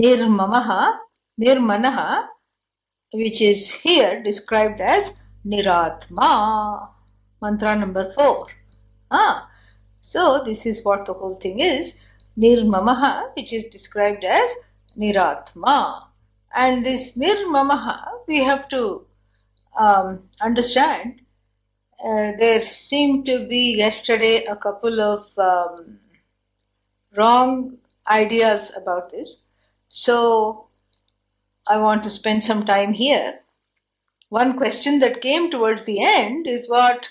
Nirmamaha, Nirmanaha, which is here described as Niratma, mantra number four. Ah, so this is what the whole thing is. Nirmamaha, which is described as Niratma. And this Nirmamaha, we have to um, understand. Uh, there seemed to be yesterday a couple of um, wrong ideas about this. So I want to spend some time here. One question that came towards the end is what,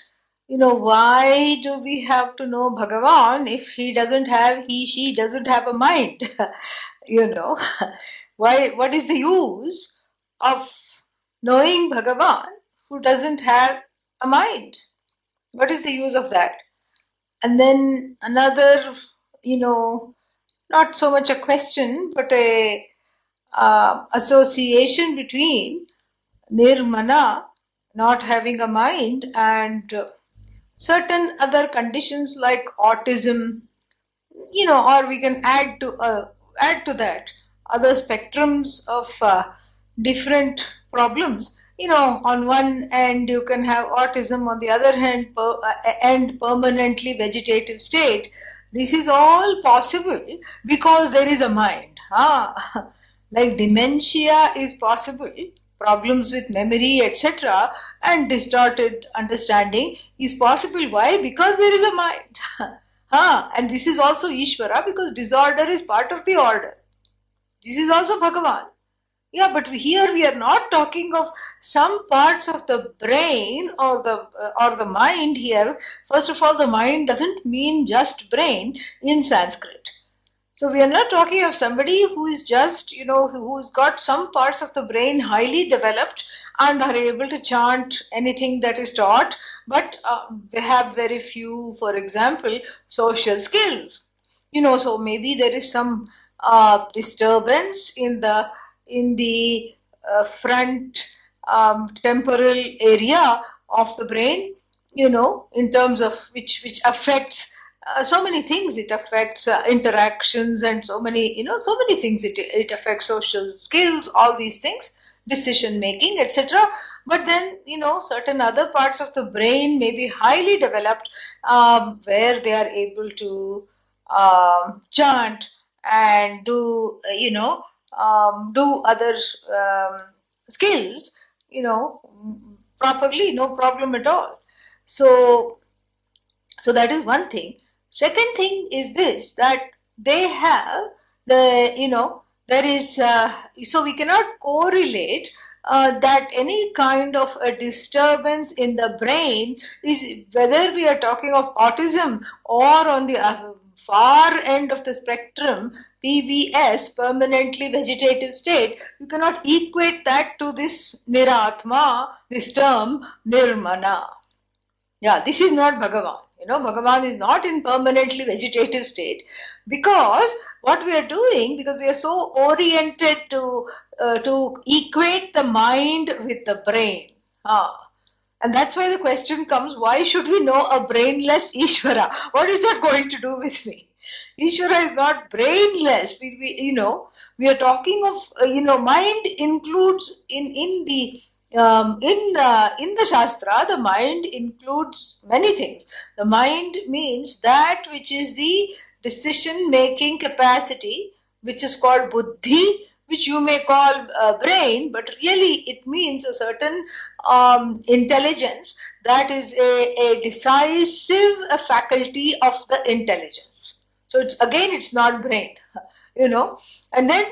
you know, why do we have to know Bhagavan if he doesn't have, he, she doesn't have a mind? you know, why, what is the use of knowing Bhagavan who doesn't have a mind? What is the use of that? And then another, you know, not so much a question, but a uh, association between nirmana, not having a mind, and uh, certain other conditions like autism, you know, or we can add to uh, add to that other spectrums of uh, different problems. You know, on one end you can have autism, on the other hand, per, uh, end permanently vegetative state. This is all possible because there is a mind. Ah, like dementia is possible, problems with memory, etc., and distorted understanding is possible. Why? Because there is a mind. ah, and this is also Ishvara because disorder is part of the order. This is also Bhagavan. Yeah, but here we are not talking of some parts of the brain or the uh, or the mind here. First of all, the mind doesn't mean just brain in Sanskrit. So we are not talking of somebody who is just, you know, who's got some parts of the brain highly developed and are able to chant anything that is taught, but uh, they have very few, for example, social skills. You know, so maybe there is some uh, disturbance in the in the uh, front um, temporal area of the brain, you know, in terms of which which affects uh, so many things. It affects uh, interactions and so many, you know, so many things. It it affects social skills, all these things, decision making, etc. But then, you know, certain other parts of the brain may be highly developed, um, where they are able to um, chant and do, you know, um, do other um, skills, you know, properly, no problem at all. So, so that is one thing. Second thing is this that they have the, you know, there is, uh, so we cannot correlate uh, that any kind of a disturbance in the brain is whether we are talking of autism or on the far end of the spectrum PVS, permanently vegetative state, you cannot equate that to this Niratma, this term Nirmana. Yeah, this is not Bhagavan. You know, Bhagavan is not in permanently vegetative state because what we are doing, because we are so oriented to uh, to equate the mind with the brain. Ah. And that's why the question comes, why should we know a brainless Ishvara? What is that going to do with me? Ishvara is not brainless. We, we you know, we are talking of, uh, you know, mind includes in, in the um, in the in the shastra the mind includes many things the mind means that which is the decision making capacity which is called buddhi which you may call uh, brain but really it means a certain um, intelligence that is a, a decisive faculty of the intelligence. So it's again it's not brain you know. And then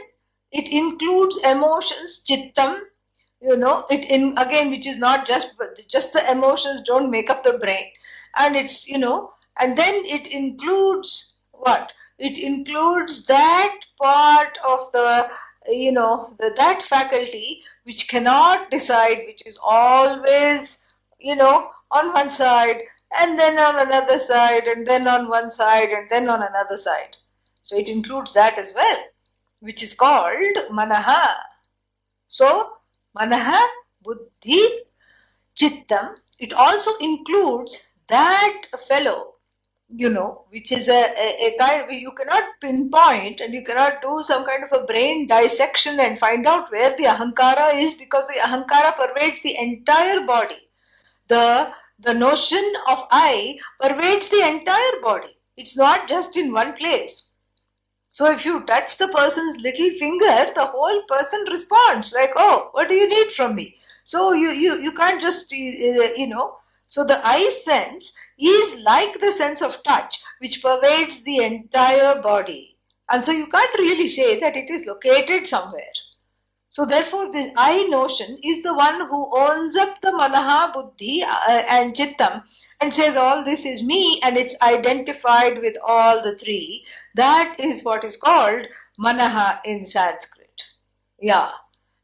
it includes emotions chittam you know. It in again which is not just just the emotions don't make up the brain. And it's you know and then it includes what? It includes that part of the you know the, that faculty which cannot decide which is always you know on one side and then on another side and then on one side and then on another side. So it includes that as well which is called manaha. So manaha buddhi chittam it also includes that fellow you know, which is a, a, a kind you cannot pinpoint and you cannot do some kind of a brain dissection and find out where the ahankara is because the ahankara pervades the entire body. The the notion of I pervades the entire body. It's not just in one place. So if you touch the person's little finger, the whole person responds like, "Oh, what do you need from me?" So you you you can't just uh, you know so the I sense is like the sense of touch, which pervades the entire body. And so you can't really say that it is located somewhere. So therefore, this I notion is the one who owns up the manaha, buddhi, uh, and chittam and says all this is me and it's identified with all the three. That is what is called manaha in Sanskrit. Yeah.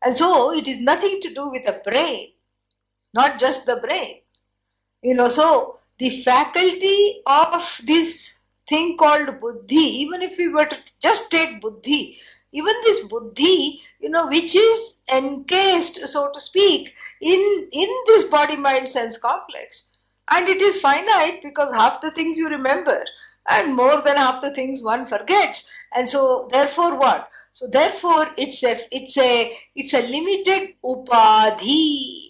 And so it is nothing to do with the brain, not just the brain. You know, so the faculty of this thing called buddhi, even if we were to just take buddhi, even this buddhi, you know, which is encased, so to speak, in, in this body mind sense complex. And it is finite because half the things you remember and more than half the things one forgets. And so therefore what? So therefore it's a it's a it's a limited upadhi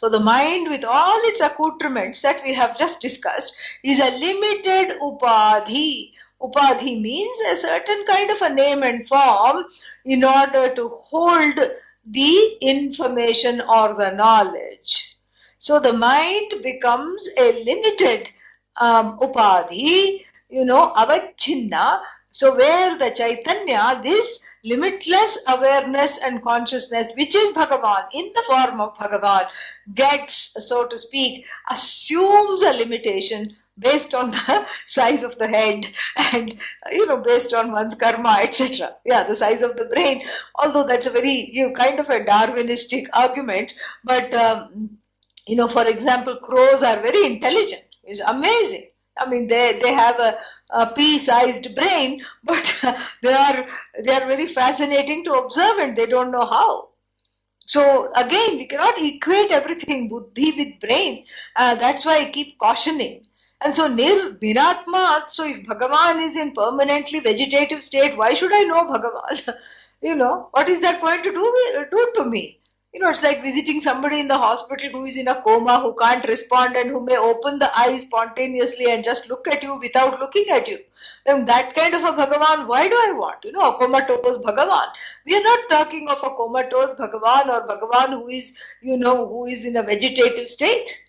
so the mind with all its accoutrements that we have just discussed is a limited upadhi. Upadhi means a certain kind of a name and form in order to hold the information or the knowledge. So the mind becomes a limited um, upadhi, you know, avachinna. So where the Chaitanya, this limitless awareness and consciousness, which is Bhagavan in the form of Bhagavan, gets, so to speak, assumes a limitation based on the size of the head and you know based on one's karma etc yeah the size of the brain. Although that's a very you know, kind of a darwinistic argument but um, you know for example crows are very intelligent it's amazing I mean, they, they have a, a pea-sized brain, but they are they are very fascinating to observe, and they don't know how. So again, we cannot equate everything buddhi with brain. Uh, that's why I keep cautioning. And so niratma. So if Bhagavan is in permanently vegetative state, why should I know Bhagavan? you know, what is that going to do, do to me? You know, it's like visiting somebody in the hospital who is in a coma, who can't respond, and who may open the eyes spontaneously and just look at you without looking at you. And that kind of a Bhagavan, why do I want? You know, a comatose Bhagavan. We are not talking of a comatose Bhagavan or Bhagavan who is, you know, who is in a vegetative state.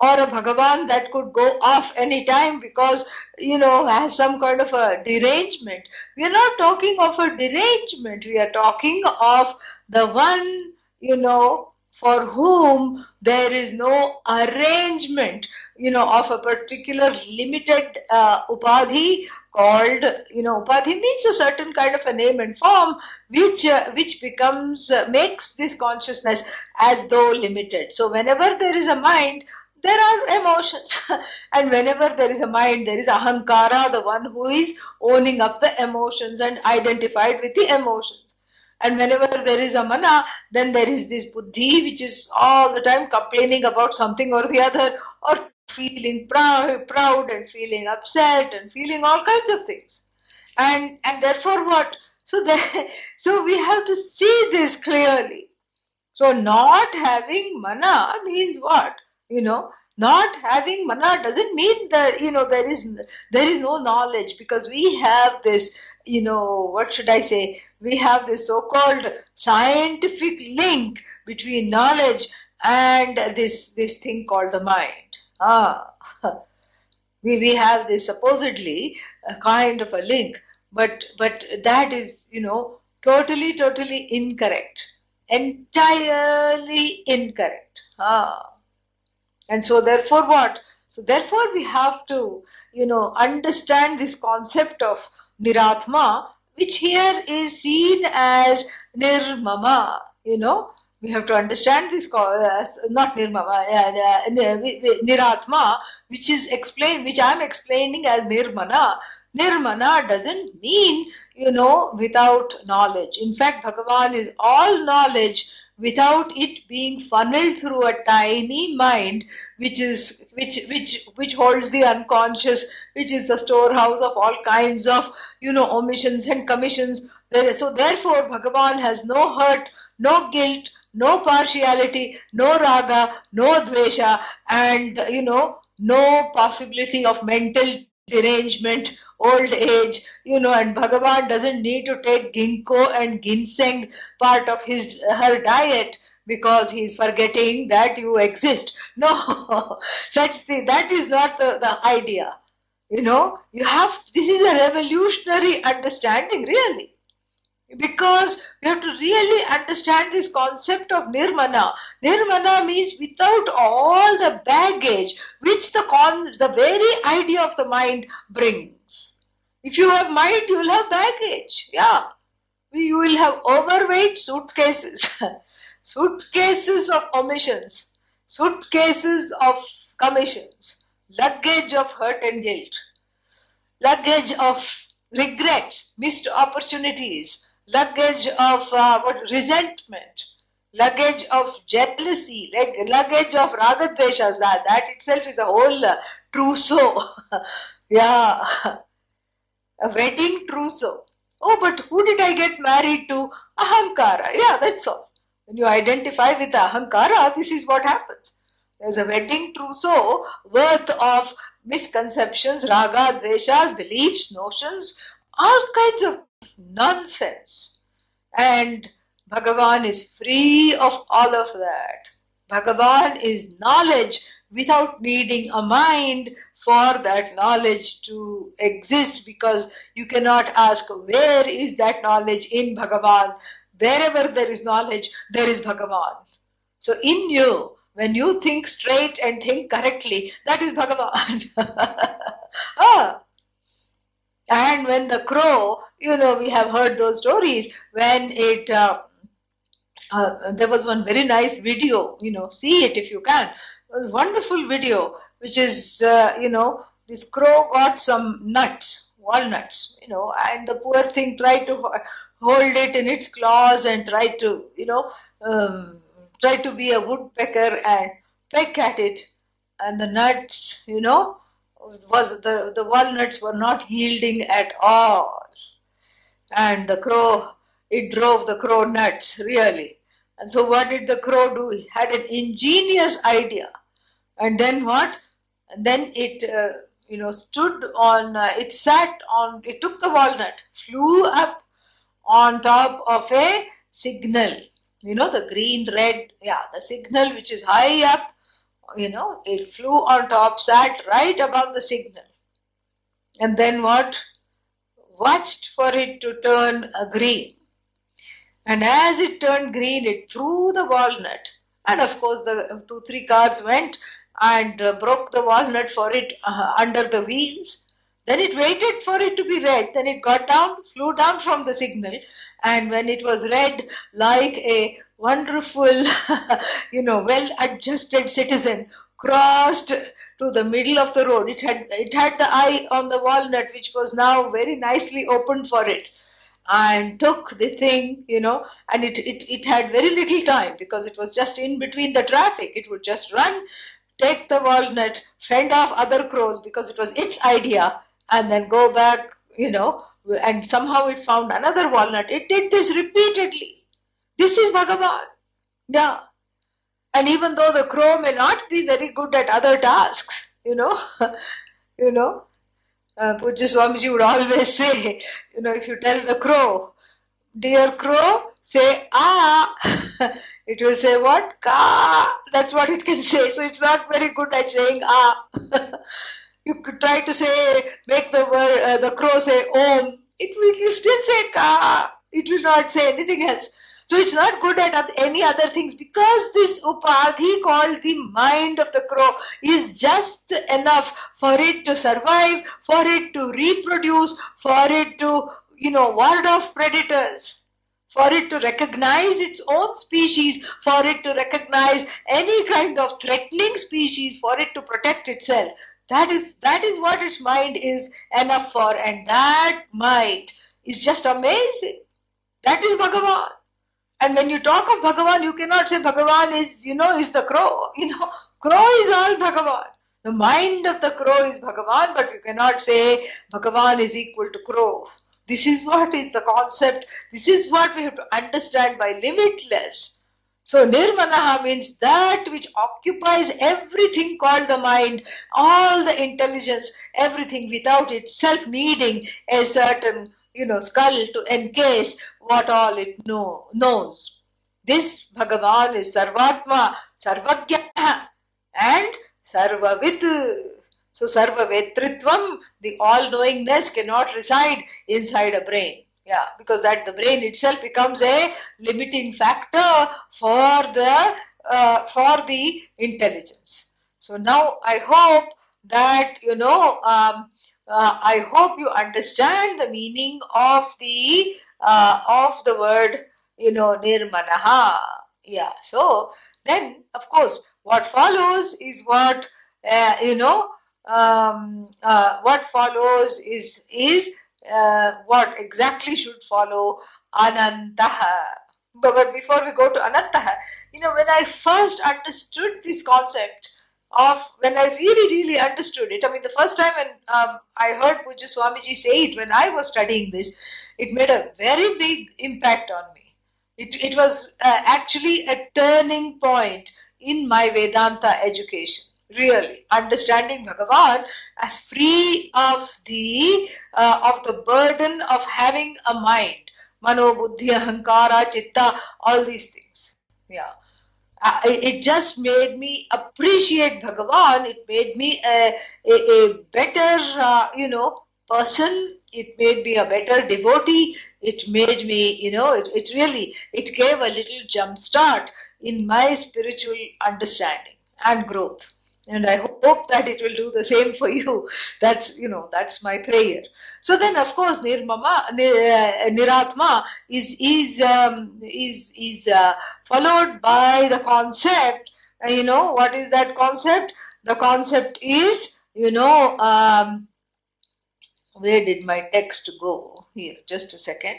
Or a Bhagavan that could go off any time because, you know, has some kind of a derangement. We are not talking of a derangement. We are talking of the one you know, for whom there is no arrangement, you know, of a particular limited uh, upadhi called, you know, upadhi means a certain kind of a name and form which uh, which becomes uh, makes this consciousness as though limited. So whenever there is a mind, there are emotions and whenever there is a mind there is ahankara the one who is owning up the emotions and identified with the emotions and whenever there is a mana, then there is this buddhi which is all the time complaining about something or the other, or feeling proud, proud and feeling upset and feeling all kinds of things. And and therefore what? So the, so we have to see this clearly. So not having mana means what? You know, not having mana doesn't mean that you know there is there is no knowledge because we have this you know what should i say? We have this so-called scientific link between knowledge and this this thing called the mind. Ah. We, we have this supposedly a kind of a link but but that is you know totally totally incorrect. Entirely incorrect. Ah. And so therefore what? So therefore we have to you know understand this concept of Niratma, which here is seen as Nirmama, you know. We have to understand this as not Nirmama, uh, Niratma, which is explained, which I am explaining as Nirmana. Nirmana doesn't mean, you know, without knowledge. In fact, Bhagavan is all knowledge without it being funneled through a tiny mind which is which which which holds the unconscious which is the storehouse of all kinds of you know omissions and commissions. So therefore bhagavan has no hurt no guilt no partiality no raga no dvesha and you know no possibility of mental derangement old age, you know, and Bhagavan doesn't need to take ginkgo and ginseng part of his her diet because he's forgetting that you exist. No, such thing that is not the, the idea. You know, you have this is a revolutionary understanding, really. Because you have to really understand this concept of nirmana. Nirmana means without all the baggage which the con the very idea of the mind brings if you have mind, you will have baggage. Yeah. You will have overweight suitcases, suitcases of omissions, suitcases of commissions, luggage of hurt and guilt, luggage of regrets, missed opportunities, luggage of uh, what resentment, luggage of jealousy, like luggage of ragadveshas. That that itself is a whole uh, trousseau. yeah a wedding trousseau. Oh, but who did I get married to? Ahankara. Yeah, that's all. When you identify with Ahankara, this is what happens. There's a wedding trousseau worth of misconceptions, raga, dveshas, beliefs, notions, all kinds of nonsense. And Bhagavan is free of all of that. Bhagavan is knowledge without needing a mind for that knowledge to exist because you cannot ask where is that knowledge in Bhagavan. Wherever there is knowledge, there is Bhagavan. So in you, when you think straight and think correctly, that is Bhagavan. ah. And when the crow, you know, we have heard those stories, when it, uh, uh, there was one very nice video, you know, see it if you can was wonderful video, which is, uh, you know, this crow got some nuts, walnuts, you know, and the poor thing tried to hold it in its claws and tried to, you know, um, try to be a woodpecker and peck at it. And the nuts, you know, was the, the walnuts were not yielding at all. And the crow, it drove the crow nuts, really. And so what did the crow do? He had an ingenious idea and then what? Then it uh, you know stood on uh, it sat on it took the walnut flew up on top of a signal. You know the green red yeah the signal which is high up you know it flew on top sat right above the signal. And then what? Watched for it to turn uh, green. And as it turned green it threw the walnut. And of course the two three cards went and uh, broke the walnut for it uh, under the wheels. Then it waited for it to be red. Then it got down, flew down from the signal, and when it was red, like a wonderful, you know, well-adjusted citizen, crossed to the middle of the road. It had it had the eye on the walnut, which was now very nicely opened for it and took the thing, you know, and it, it, it had very little time because it was just in between the traffic. It would just run take the walnut, fend off other crows because it was its idea, and then go back, you know, and somehow it found another walnut. It did this repeatedly. This is Bhagavan. Yeah. And even though the crow may not be very good at other tasks, you know, you know, uh, Pujya Swamiji would always say, you know, if you tell the crow, dear crow, say ah. it will say what? Ka. That's what it can say. So it's not very good at saying ah. you could try to say, make the word, uh, the crow say om. It will still say ka. It will not say anything else. So it's not good at any other things because this upadhi called the mind of the crow is just enough for it to survive, for it to reproduce, for it to, you know, ward off predators for it to recognize its own species, for it to recognize any kind of threatening species, for it to protect itself. That is that is what its mind is enough for, and that might is just amazing. That is Bhagavan. And when you talk of Bhagavan, you cannot say Bhagavan is, you know, is the crow. You know, crow is all Bhagavan. The mind of the crow is Bhagavan, but you cannot say Bhagavan is equal to crow. This is what is the concept. This is what we have to understand by limitless. So nirmanaha means that which occupies everything called the mind, all the intelligence, everything without itself needing a certain, you know, skull to encase what all it know, knows. This Bhagavan is Sarvatma, Sarvagya and Sarvavit. So Sarva Vetritvam, the all-knowingness cannot reside inside a brain. Yeah, because that the brain itself becomes a limiting factor for the uh, for the intelligence. So now I hope that you know um, uh, I hope you understand the meaning of the uh, of the word you know nirmanaha. Yeah. So then of course what follows is what uh, you know um, uh, what follows is is uh, what exactly should follow anantaha. But, but before we go to anantaha, you know, when I first understood this concept of when I really, really understood it, I mean, the first time when um, I heard Pujya Swamiji say it when I was studying this, it made a very big impact on me. It, it was uh, actually a turning point in my Vedanta education really understanding Bhagavan as free of the uh, of the burden of having a mind, mano, buddhi, ahankara, chitta, all these things. Yeah. Uh, it just made me appreciate Bhagavan. It made me a, a, a better, uh, you know, person. It made me a better devotee. It made me, you know, it, it really, it gave a little jump start in my spiritual understanding and growth and i hope that it will do the same for you. That's you know that's my prayer. So then of course nirmama uh, niratma is is um, is is uh, followed by the concept. Uh, you know what is that concept? The concept is you know um, where did my text go? Here just a second.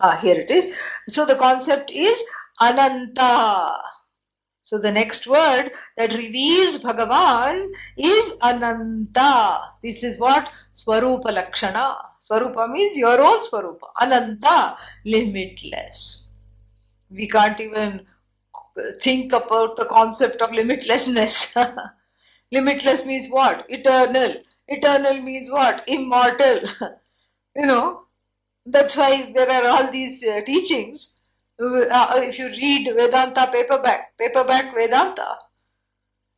Ah here it is. So the concept is ananta so the next word that reveals Bhagavan is Ananta. This is what Swarupa Lakshana. Swarupa means your own Swarupa. Ananta, limitless. We can't even think about the concept of limitlessness. limitless means what? Eternal. Eternal means what? Immortal. you know, that's why there are all these uh, teachings uh, if you read Vedanta paperback, paperback Vedanta,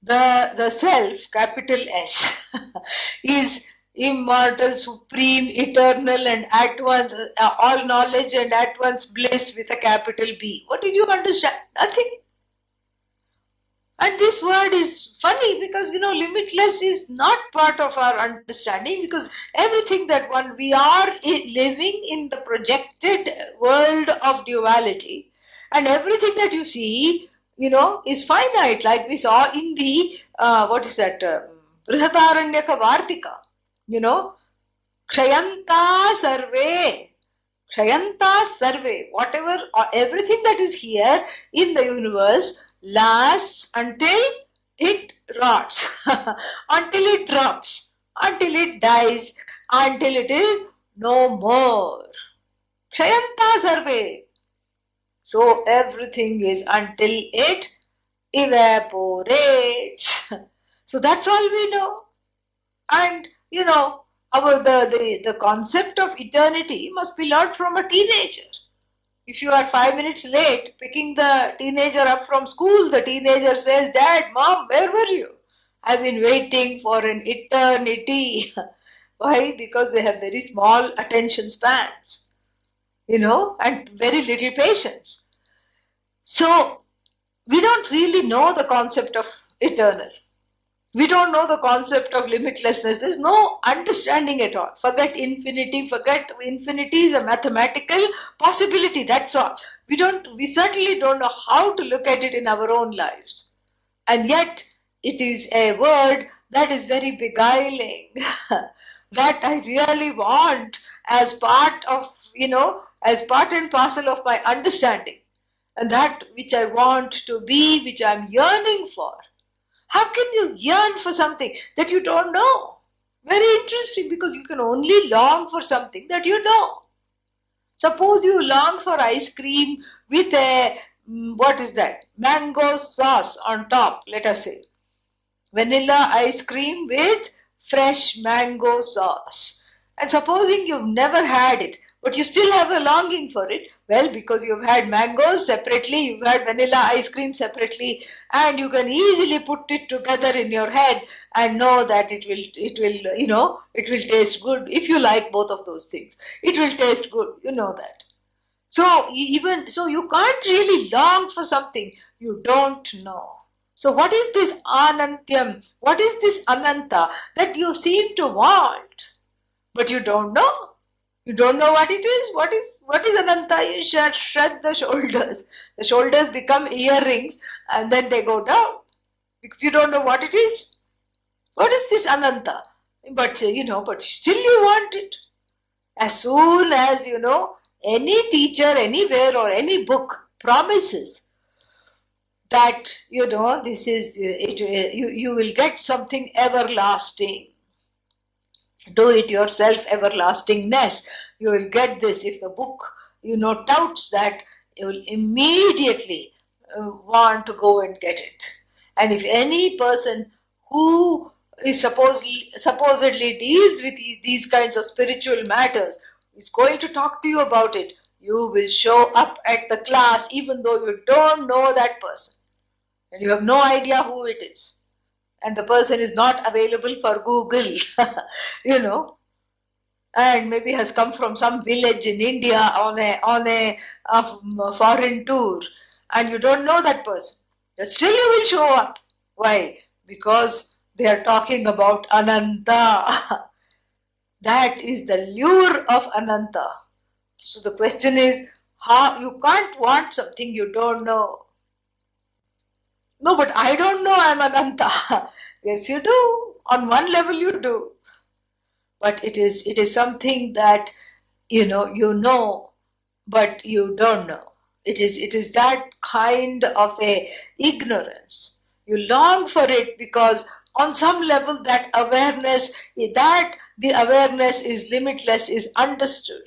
the, the self, capital S, is immortal, supreme, eternal, and at once uh, all knowledge and at once bliss with a capital B. What did you understand? Nothing. And this word is funny because you know limitless is not part of our understanding because everything that one we are living in the projected world of duality. And everything that you see you know is finite. Like we saw in the uh, what is that uh, Brihadaranyaka Vartika you know. Kshayanta Sarve. Kshayanta Sarve. Whatever uh, everything that is here in the universe lasts until it rots, until it drops, until it dies, until it is no more. Kshayanta sarve. So everything is until it evaporates. So that's all we know. And you know, our the, the, the concept of eternity must be learned from a teenager if you are five minutes late picking the teenager up from school, the teenager says, Dad, Mom, where were you? I've been waiting for an eternity. Why? Because they have very small attention spans. you know, and very little patience. So we don't really know the concept of eternal. We don't know the concept of limitlessness. There's no understanding at all. Forget infinity. Forget infinity is a mathematical possibility. That's all. We don't. We certainly don't know how to look at it in our own lives, and yet it is a word that is very beguiling. that I really want as part of you know as part and parcel of my understanding, and that which I want to be, which I'm yearning for how can you yearn for something that you don't know? Very interesting because you can only long for something that you know. Suppose you long for ice cream with a, mm, what is that? Mango sauce on top, let us say. Vanilla ice cream with fresh mango sauce. And supposing you've never had it, but you still have a longing for it. Well, because you've had mangoes separately, you've had vanilla ice cream separately, and you can easily put it together in your head and know that it will, it will, you know, it will taste good if you like both of those things. It will taste good, you know that. So even so, you can't really long for something you don't know. So what is this anantyam? What is this ananta that you seem to want, but you don't know? You don't know what it is? What is what is Ananta? You shut, shut the shoulders. The shoulders become earrings and then they go down because you don't know what it is. What is this Ananta? But uh, you know, but still you want it. As soon as you know, any teacher anywhere or any book promises that you know this is uh, it, uh, you you will get something everlasting do it yourself everlastingness. You will get this. If the book you know touts that you will immediately uh, want to go and get it. And if any person who is supposedly supposedly deals with these kinds of spiritual matters is going to talk to you about it you will show up at the class even though you don't know that person. And you have no idea who it is and the person is not available for Google, you know, and maybe has come from some village in India on a on a, a foreign tour, and you don't know that person. But still, you will show up. Why? Because they are talking about Ananta. that is the lure of Ananta. So the question is, how you can't want something you don't know. No, but I don't know I'm Ananta. yes, you do. On one level, you do. But it is it is something that you know you know, but you don't know. It is it is that kind of a ignorance. You long for it because on some level that awareness that the awareness is limitless is understood.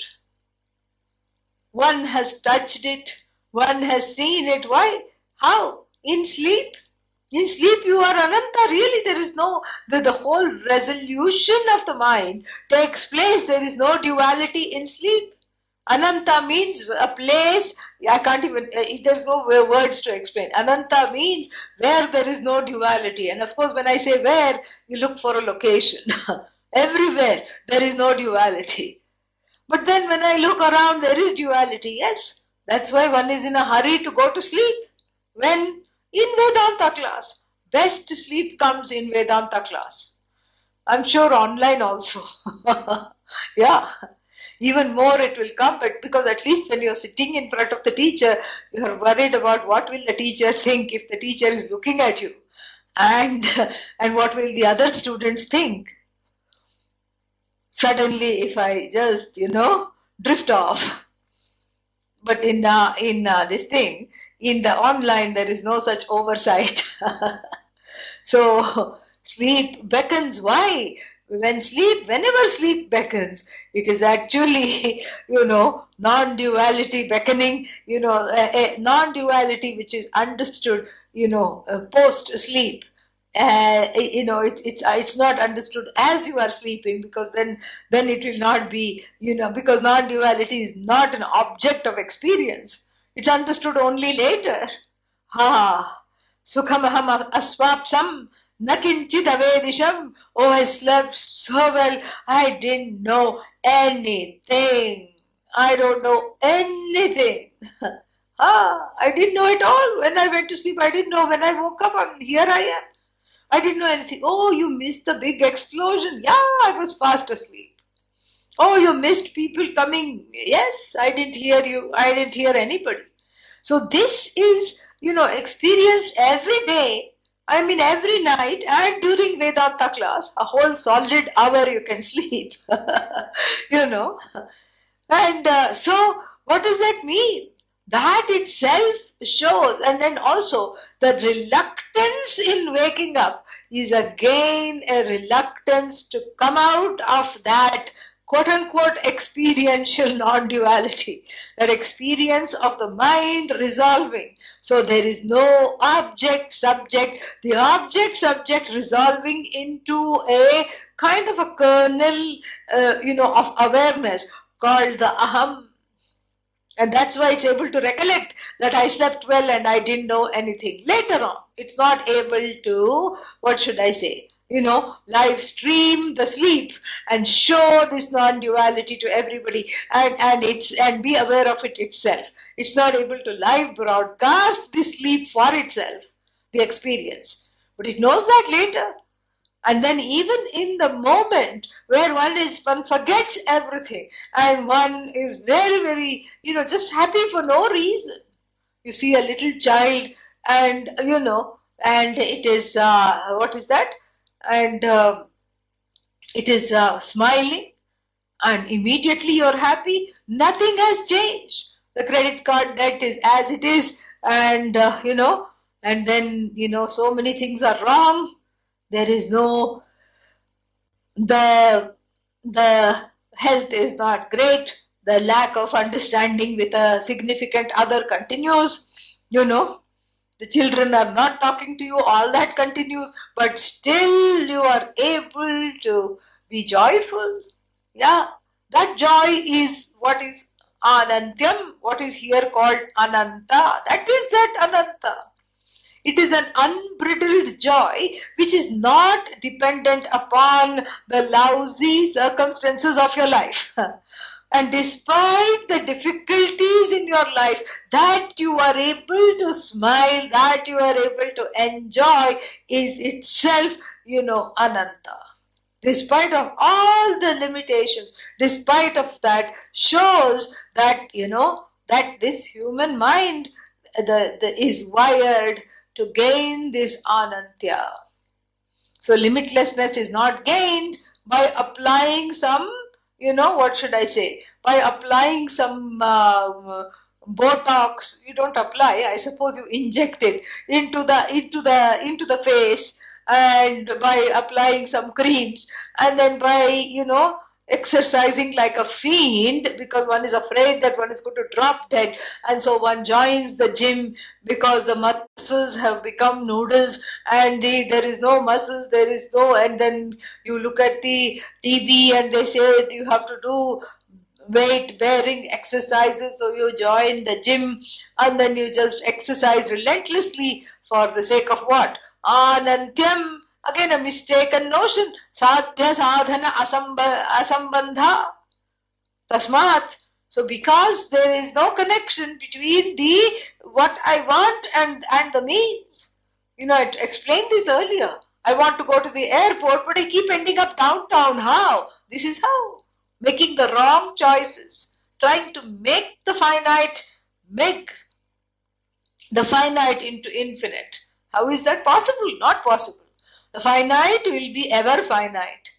One has touched it, one has seen it. Why? How? In sleep. In sleep, you are Ananta. Really, there is no, the, the whole resolution of the mind takes place. There is no duality in sleep. Ananta means a place, I can't even, uh, there's no words to explain. Ananta means where there is no duality. And of course, when I say where, you look for a location. Everywhere, there is no duality. But then when I look around, there is duality. Yes, that's why one is in a hurry to go to sleep. When in Vedanta class. Best sleep comes in Vedanta class. I'm sure online also. yeah. Even more it will come, but because at least when you're sitting in front of the teacher, you're worried about what will the teacher think if the teacher is looking at you. And and what will the other students think? Suddenly, if I just, you know, drift off. But in uh, in uh, this thing, in the online there is no such oversight. So sleep beckons. Why? When sleep whenever sleep beckons it is actually you know non-duality beckoning you know a, a non-duality which is understood you know uh, post sleep uh, you know it, it's it's not understood as you are sleeping because then then it will not be you know because non-duality is not an object of experience it's understood only later. Ha! Sukhamaham aswapsam nakinchit avedisham. Oh, I slept so well. I didn't know anything. I don't know anything. ah, I didn't know it all. When I went to sleep, I didn't know. When I woke up, I'm, here I am. I didn't know anything. Oh, you missed the big explosion. Yeah, I was fast asleep. Oh, you missed people coming. Yes, I didn't hear you. I didn't hear anybody. So this is, you know, experienced every day. I mean, every night and during Vedanta class, a whole solid hour you can sleep. you know. And uh, so, what does that mean? That itself shows, and then also the reluctance in waking up is again a reluctance to come out of that quote unquote experiential non duality, that experience of the mind resolving. So there is no object subject, the object subject resolving into a kind of a kernel, uh, you know, of awareness called the aham. And that's why it's able to recollect that I slept well and I didn't know anything. Later on, it's not able to, what should I say, you know, live stream the sleep and show this non-duality to everybody and, and it's and be aware of it itself. It's not able to live broadcast this sleep for itself, the experience. But it knows that later. And then even in the moment where one is one forgets everything and one is very, very, you know, just happy for no reason. You see a little child and you know, and it is uh, what is that? And uh, it is uh, smiling and immediately you're happy. Nothing has changed. The credit card debt is as it is and uh, you know and then you know so many things are wrong. There is no the the health is not great. The lack of understanding with a significant other continues you know the children are not talking to you, all that continues, but still you are able to be joyful. Yeah, that joy is what is anantyam, what is here called ananta. That is that ananta. It is an unbridled joy which is not dependent upon the lousy circumstances of your life. And despite the difficulties in your life, that you are able to smile, that you are able to enjoy is itself, you know, ananta. Despite of all the limitations, despite of that, shows that, you know, that this human mind the, the, is wired to gain this anantya. So limitlessness is not gained by applying some you know what should i say? By applying some uh, botox you don't apply i suppose you inject it into the into the into the face and by applying some creams and then by you know exercising like a fiend because one is afraid that one is going to drop dead. And so one joins the gym because the muscles have become noodles and the, there is no muscle there is no and then you look at the tv and they say you have to do weight bearing exercises. So you join the gym and then you just exercise relentlessly for the sake of what? Anantyam Again, a mistaken notion. Sadhya sadhana asambandha. Tasmat. So because there is no connection between the what I want and, and the means. You know, I explained this earlier. I want to go to the airport, but I keep ending up downtown. How? This is how. Making the wrong choices. Trying to make the finite, make the finite into infinite. How is that possible? Not possible. The finite will be ever finite.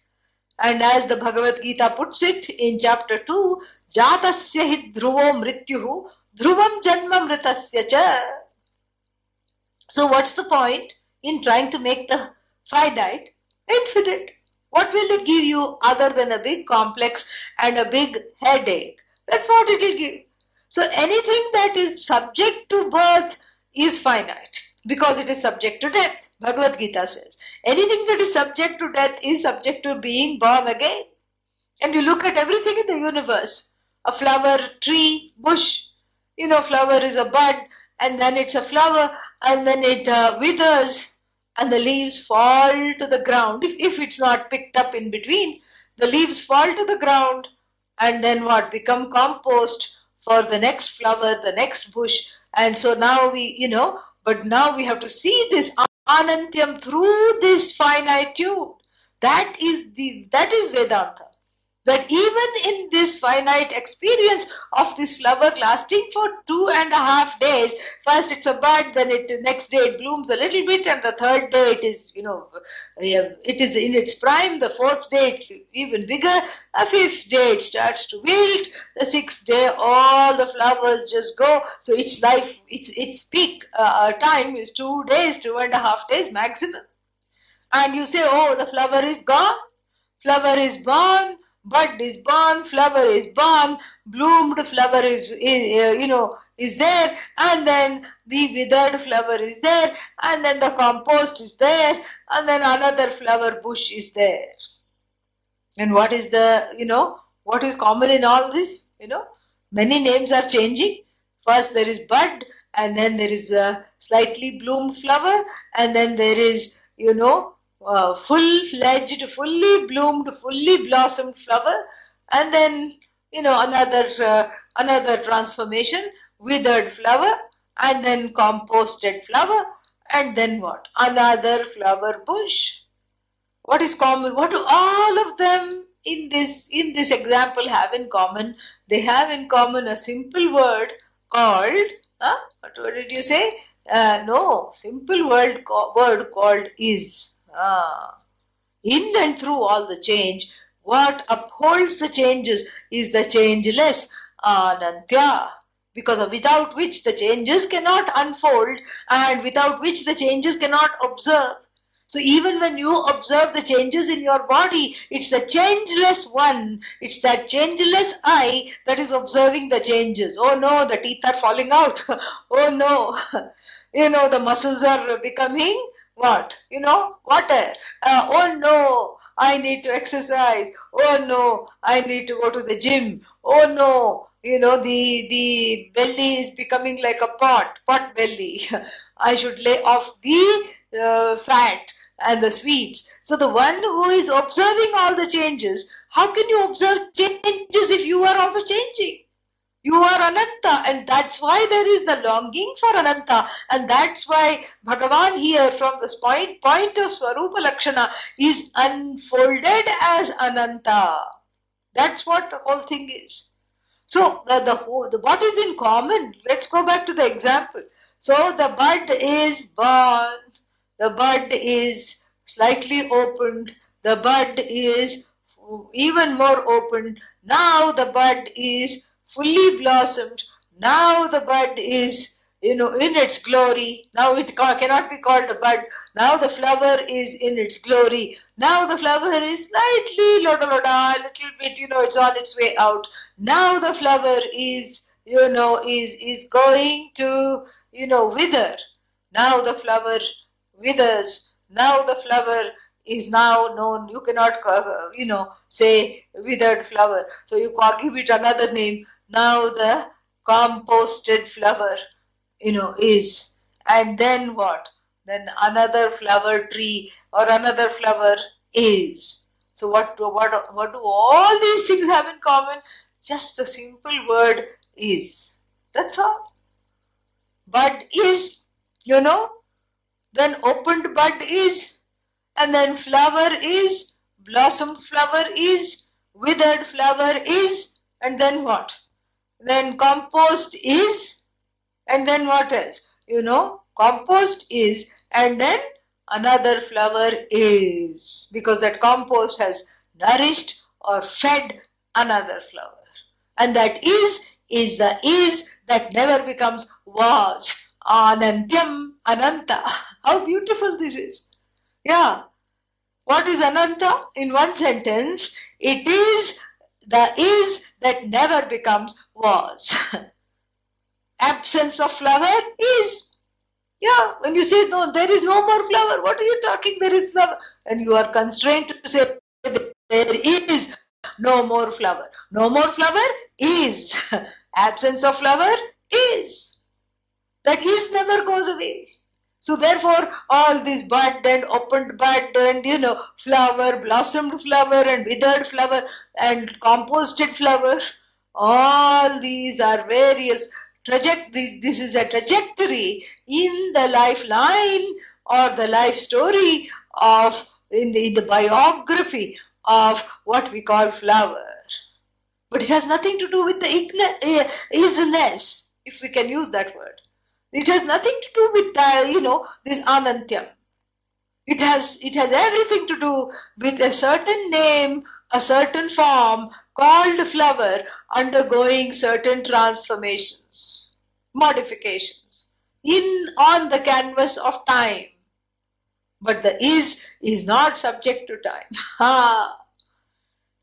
And as the Bhagavad Gita puts it in chapter 2, Jatasya hi dhruvo mrityuhu dhruvam janma mritasya cha. So what's the point in trying to make the finite infinite? What will it give you other than a big complex and a big headache? That's what it will give. So anything that is subject to birth is finite because it is subject to death. Bhagavad Gita says. Anything that is subject to death is subject to being born again. And you look at everything in the universe a flower, tree, bush. You know, flower is a bud, and then it's a flower, and then it uh, withers, and the leaves fall to the ground. If, if it's not picked up in between, the leaves fall to the ground, and then what become compost for the next flower, the next bush. And so now we, you know, but now we have to see this anantyam through this finitude. That is the that is Vedanta that even in this finite experience of this flower lasting for two and a half days, first it's a bud, then it next day it blooms a little bit, and the third day it is, you know, it is in its prime. The fourth day it's even bigger. The fifth day it starts to wilt. The sixth day all the flowers just go. So its life, its its peak uh, time is two days, two and a half days maximum. And you say, oh, the flower is gone. Flower is born bud is born, flower is born, bloomed flower is, you know, is there, and then the withered flower is there, and then the compost is there, and then another flower bush is there. And what is the, you know, what is common in all this? You know, many names are changing. First there is bud, and then there is a slightly bloomed flower, and then there is, you know, uh, full-fledged, fully bloomed, fully blossomed flower, and then you know another uh, another transformation, withered flower, and then composted flower, and then what? Another flower bush. What is common? What do all of them in this in this example have in common? They have in common a simple word called. Huh? What, what did you say? Uh, no, simple word word called is. Ah. In and through all the change, what upholds the changes is the changeless Anantya. Because without which the changes cannot unfold and without which the changes cannot observe. So even when you observe the changes in your body, it's the changeless one, it's that changeless I that is observing the changes. Oh no, the teeth are falling out. oh no, you know, the muscles are becoming what? You know, water. Uh, oh no, I need to exercise. Oh no, I need to go to the gym. Oh no, you know, the, the belly is becoming like a pot, pot belly. I should lay off the uh, fat and the sweets. So the one who is observing all the changes, how can you observe changes if you are also changing? You are Ananta, and that's why there is the longing for Ananta, and that's why Bhagavan here, from this point, point of Swarupa Lakshana, is unfolded as Ananta. That's what the whole thing is. So, the, the, whole, the what is in common? Let's go back to the example. So, the bud is born, the bud is slightly opened, the bud is even more opened. Now, the bud is fully blossomed. Now the bud is, you know, in its glory. Now it cannot be called a bud. Now the flower is in its glory. Now the flower is slightly loda loda, a little bit, you know, it's on its way out. Now the flower is, you know, is is going to, you know, wither. Now the flower withers. Now the flower is now known. You cannot, you know, say withered flower. So you give it another name now the composted flower you know is. And then what? Then another flower tree or another flower is. So what what what do all these things have in common? Just the simple word is. That's all. Bud is you know then opened bud is and then flower is blossom flower is withered flower is and then what then compost is, and then what else? You know, compost is, and then another flower is, because that compost has nourished or fed another flower. And that is, is the is that never becomes was. Anantyam Ananta. How beautiful this is. Yeah. What is Ananta? In one sentence, it is the is that never becomes was. Absence of flower is. Yeah, when you say no, there is no more flower, what are you talking? There is flower. And you are constrained to say there is no more flower. No more flower is. Absence of flower is. That is never goes away. So therefore, all this bud and opened bud and you know flower, blossomed flower and withered flower and composted flower, all these are various traject. This, this is a trajectory in the lifeline or the life story of in the, in the biography of what we call flower. But it has nothing to do with the isness, if we can use that word. It has nothing to do with uh, you know this anantyam. It has it has everything to do with a certain name, a certain form called flower undergoing certain transformations, modifications in on the canvas of time. But the is is not subject to time.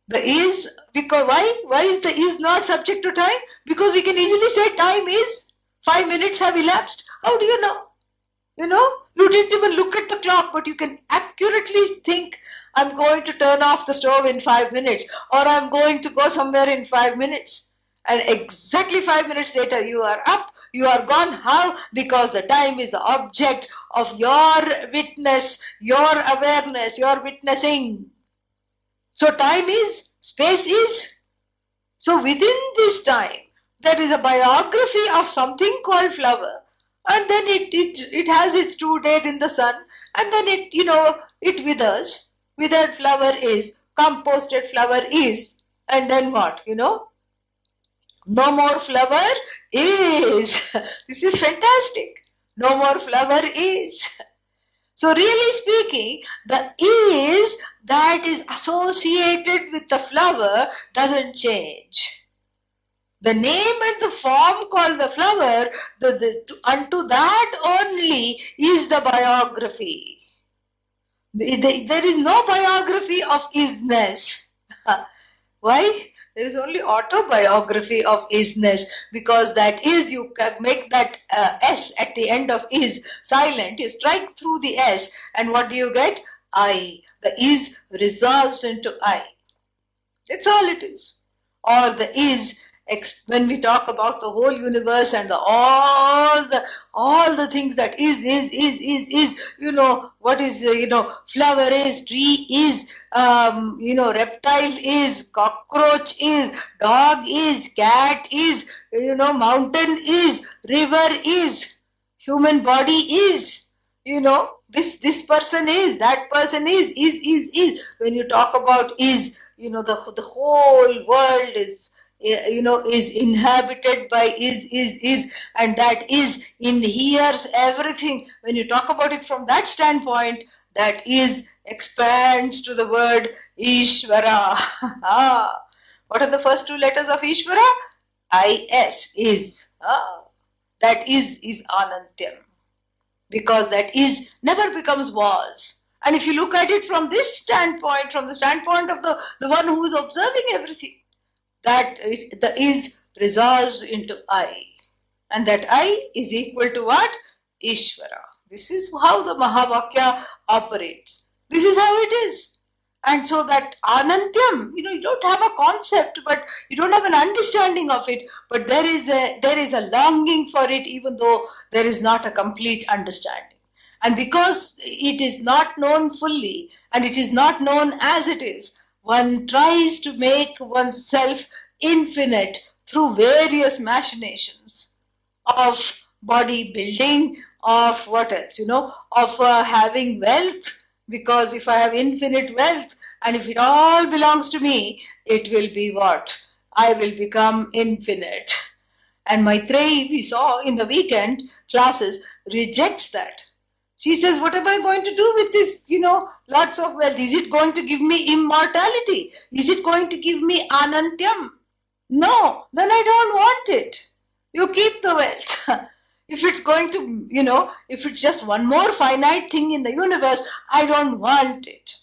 The is because why? Why is the is not subject to time? Because we can easily say time is Five minutes have elapsed. How do you know? You know, you didn't even look at the clock, but you can accurately think, I'm going to turn off the stove in five minutes, or I'm going to go somewhere in five minutes. And exactly five minutes later, you are up, you are gone. How? Because the time is the object of your witness, your awareness, your witnessing. So, time is, space is. So, within this time, there is a biography of something called flower and then it, it it has its two days in the sun and then it you know it withers withered flower is composted flower is and then what you know? No more flower is. This is fantastic. No more flower is. So really speaking the is that is associated with the flower doesn't change. The name and the form called the flower, the, the, unto that only is the biography. There is no biography of isness. Why? There is only autobiography of isness because that is, you make that uh, S at the end of is silent. You strike through the S, and what do you get? I. The is resolves into I. That's all it is. Or the is when we talk about the whole universe and the, all the all the things that is is is is is you know what is uh, you know flower is tree is um, you know reptile is cockroach is dog is cat is you know mountain is river is human body is you know this this person is that person is is is is. When you talk about is you know the the whole world is you know is inhabited by is is is and that is inheres everything. When you talk about it from that standpoint that is expands to the word ishvara. Ah. what are the first two letters of ishvara? Is is. Ah. that is is anantyam. Because that is never becomes was and if you look at it from this standpoint from the standpoint of the the one who is observing everything that it, the is resolves into I. And that I is equal to what? Ishvara. This is how the Mahavakya operates. This is how it is. And so that Anantyam, you know, you don't have a concept, but you don't have an understanding of it, but there is a there is a longing for it, even though there is not a complete understanding. And because it is not known fully and it is not known as it is, one tries to make oneself infinite through various machinations of body building, of what else, you know, of uh, having wealth. Because if I have infinite wealth and if it all belongs to me, it will be what? I will become infinite. And Maitreyi, we saw in the weekend classes, rejects that. She says, What am I going to do with this, you know, lots of wealth? Is it going to give me immortality? Is it going to give me anantyam? No, then I don't want it. You keep the wealth. if it's going to, you know, if it's just one more finite thing in the universe, I don't want it.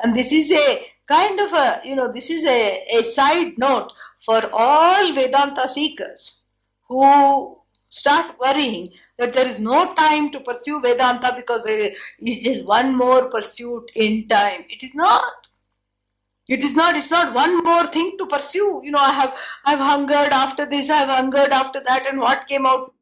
And this is a kind of a, you know, this is a, a side note for all Vedanta seekers who start worrying that there is no time to pursue Vedanta because it is one more pursuit in time. It is not. It is not. It's not one more thing to pursue. You know, I have I've hungered after this. I've hungered after that, and what came out?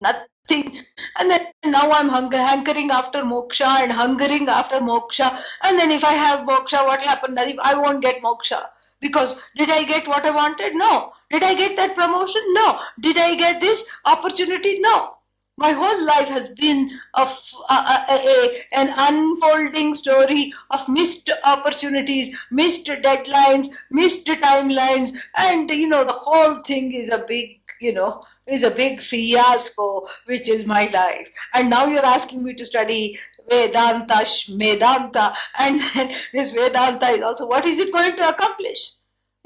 Nothing. And then now I'm hunger, hankering after moksha and hungering after moksha. And then if I have moksha, what will happen? That if I won't get moksha. Because did I get what I wanted? No. Did I get that promotion? No. Did I get this opportunity? No. My whole life has been a, a, a, an unfolding story of missed opportunities, missed deadlines, missed timelines, and you know the whole thing is a big, you know, is a big fiasco, which is my life. And now you're asking me to study Vedanta, Vedanta, and this Vedanta is also what is it going to accomplish?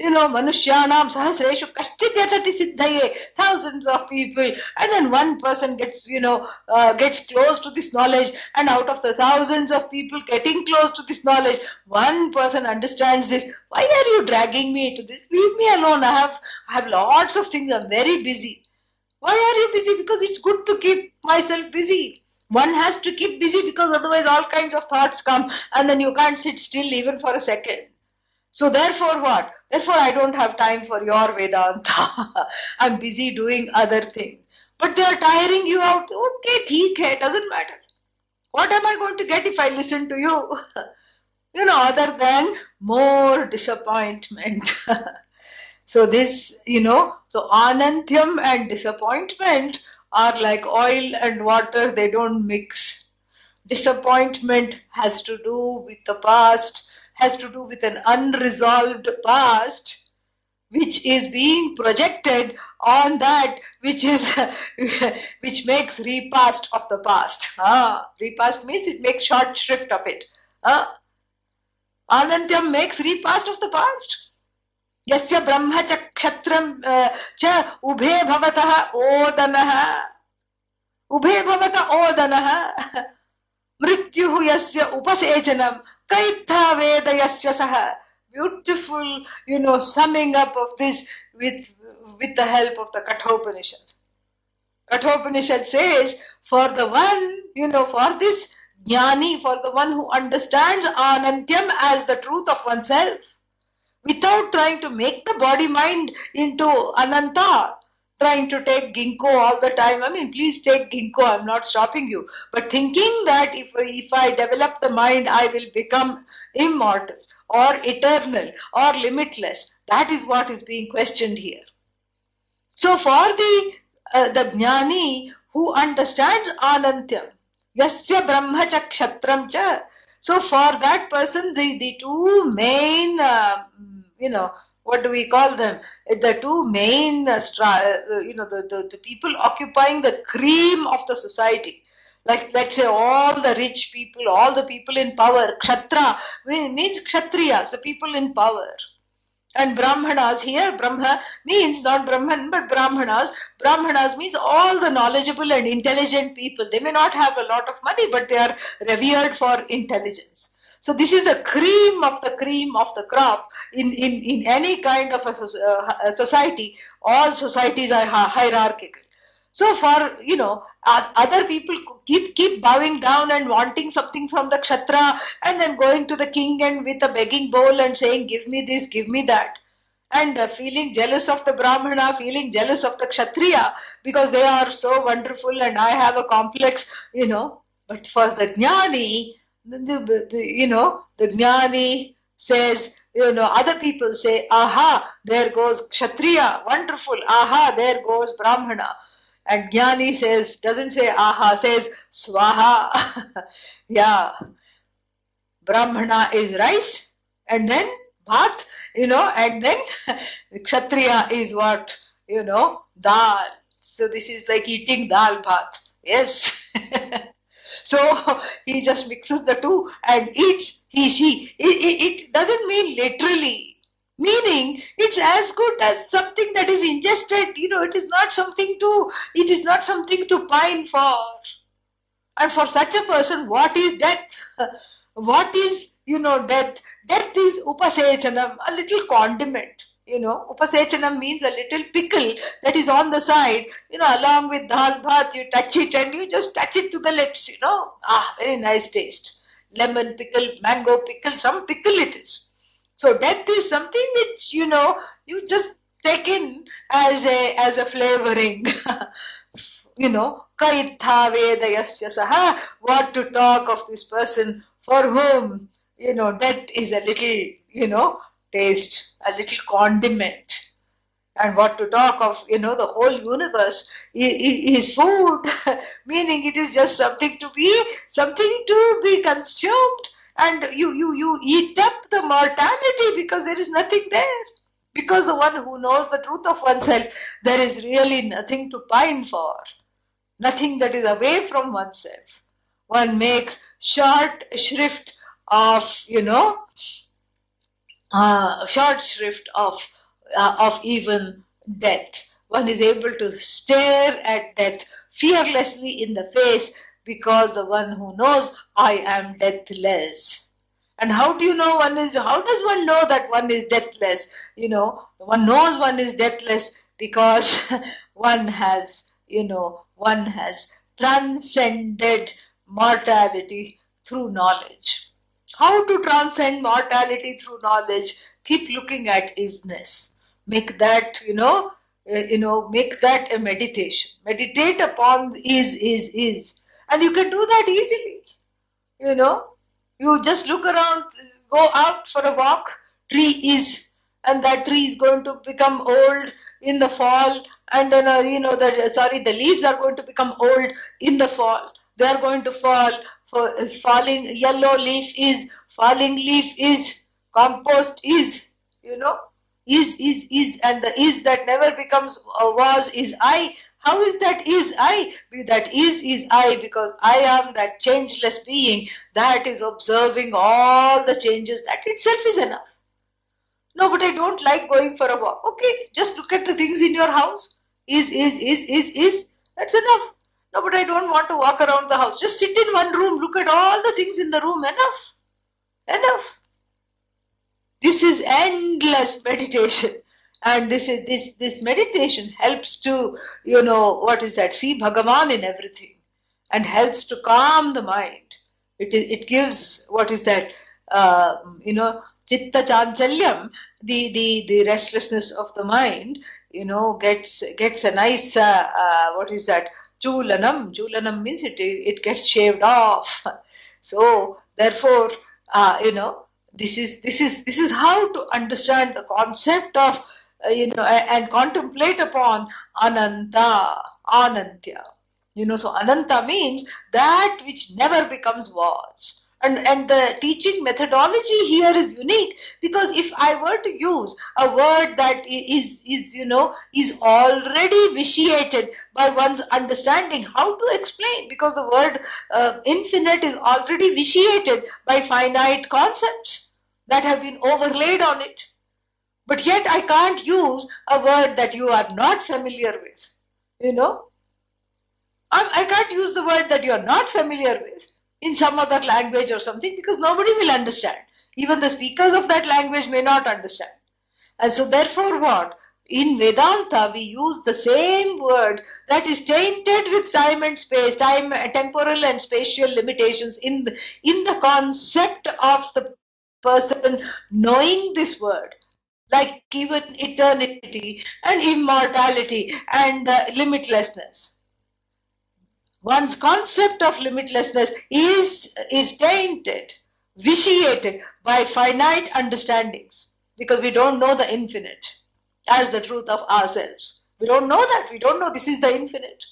You know, Manushyanam Sahasreshu Kaschit Yatati Siddhaye, thousands of people, and then one person gets, you know, uh, gets close to this knowledge, and out of the thousands of people getting close to this knowledge, one person understands this. Why are you dragging me into this? Leave me alone. I have, I have lots of things. I'm very busy. Why are you busy? Because it's good to keep myself busy. One has to keep busy because otherwise all kinds of thoughts come, and then you can't sit still even for a second. So therefore what? Therefore I don't have time for your Vedanta. I'm busy doing other things. But they are tiring you out. Okay, theek hai, doesn't matter. What am I going to get if I listen to you? you know, other than more disappointment. so this, you know, so anantyam and disappointment are like oil and water, they don't mix. Disappointment has to do with the past has to do with an unresolved past which is being projected on that which is which makes repast of the past ah, repast means it makes short shrift of it ah. anantyam makes repast of the past यस्य ब्रह्म च क्षत्रं च उभे भवतः ओदनः उभे भवत ओदनः मृत्युः यस्य उपसेचनं Kaitha Saha. Beautiful, you know, summing up of this with, with the help of the Kathopanishad. Kathopanishad says, for the one, you know, for this jnani, for the one who understands Anantyam as the truth of oneself, without trying to make the body mind into Ananta, trying to take ginkgo all the time. I mean, please take ginkgo. I'm not stopping you. But thinking that if, if I develop the mind, I will become immortal or eternal or limitless. That is what is being questioned here. So for the, uh, the jnani who understands anantyam, yasya brahma cha kshatram cha, so for that person, the, the two main, uh, you know, what do we call them? The two main, uh, you know, the, the, the people occupying the cream of the society. Like, let's say all the rich people, all the people in power, Kshatra means Kshatriyas, the people in power. And Brahmanas here, Brahma means not Brahman, but Brahmanas. Brahmanas means all the knowledgeable and intelligent people. They may not have a lot of money, but they are revered for intelligence. So this is the cream of the cream of the crop in, in, in any kind of a, uh, a society. All societies are hierarchical. So for, you know, other people keep, keep bowing down and wanting something from the kshatra and then going to the king and with a begging bowl and saying, give me this, give me that and uh, feeling jealous of the brahmana feeling jealous of the kshatriya because they are so wonderful and i have a complex you know but for the jnani the, the, you know, the jnani says, you know, other people say, aha, there goes kshatriya, wonderful, aha, there goes brahmana. And jnani says, doesn't say aha, says swaha. yeah. Brahmana is rice, and then bhat, you know, and then kshatriya is what, you know, dal. So this is like eating dal bhat. Yes. So he just mixes the two and eats he, she. It, it, it doesn't mean literally. Meaning, it's as good as something that is ingested. You know, it is not something to, it is not something to pine for. And for such a person, what is death? What is, you know, death? Death is upasechanam, a little condiment you know, upasechanam means a little pickle that is on the side, you know, along with dal bhat, you touch it and you just touch it to the lips, you know. Ah, very nice taste. Lemon pickle, mango pickle, some pickle it is. So death is something which, you know, you just take in as a, as a flavoring. you know, kaitha vedayasya saha, what to talk of this person for whom, you know, death is a little, you know, taste, a little condiment. And what to talk of, you know, the whole universe is food, meaning it is just something to be, something to be consumed, and you, you, you eat up the mortality because there is nothing there. Because the one who knows the truth of oneself, there is really nothing to pine for, nothing that is away from oneself. One makes short shrift of, you know, uh, short shrift of uh, of even death. One is able to stare at death fearlessly in the face because the one who knows I am deathless. And how do you know one is, how does one know that one is deathless? You know, one knows one is deathless because one has, you know, one has transcended mortality through knowledge. How to transcend mortality through knowledge? Keep looking at isness. Make that, you know, uh, you know, make that a meditation. Meditate upon is, is, is. And you can do that easily. You know, you just look around, go out for a walk, tree is, and that tree is going to become old in the fall, and then, uh, you know, the, sorry, the leaves are going to become old in the fall. They are going to fall, for falling, yellow leaf is, falling leaf is, compost is, you know, is, is, is, and the is that never becomes uh, was is I. How is that is I? That is is I because I am that changeless being that is observing all the changes. That itself is enough. No, but I don't like going for a walk. Okay, just look at the things in your house. Is, is, is, is, is. That's enough. No, but I don't want to walk around the house. Just sit in one room, look at all the things in the room. Enough. Enough. This is endless meditation. And this is this this meditation helps to, you know, what is that? See Bhagavan in everything and helps to calm the mind. It, it gives what is that uh, you know chitta chanchalyam the, the the restlessness of the mind you know gets gets a nice uh, uh, what is that chulanam chulanam means it it gets shaved off. So therefore uh, you know this is this is this is how to understand the concept of uh, you know and contemplate upon ananta anantya. You know so ananta means that which never becomes was and and the teaching methodology here is unique because if i were to use a word that is is you know is already vitiated by one's understanding how to explain? Because the word uh, infinite is already vitiated by finite concepts that have been overlaid on it. But yet i can't use a word that you are not familiar with you know? I, I can't use the word that you're not familiar with in some other language or something because nobody will understand. Even the speakers of that language may not understand. And so, therefore, what? In Vedanta, we use the same word that is tainted with time and space, time, temporal and spatial limitations in the, in the concept of the person knowing this word like even eternity and immortality and uh, limitlessness one's concept of limitlessness is, is tainted, vitiated by finite understandings because we don't know the infinite as the truth of ourselves. We don't know that. We don't know this is the infinite.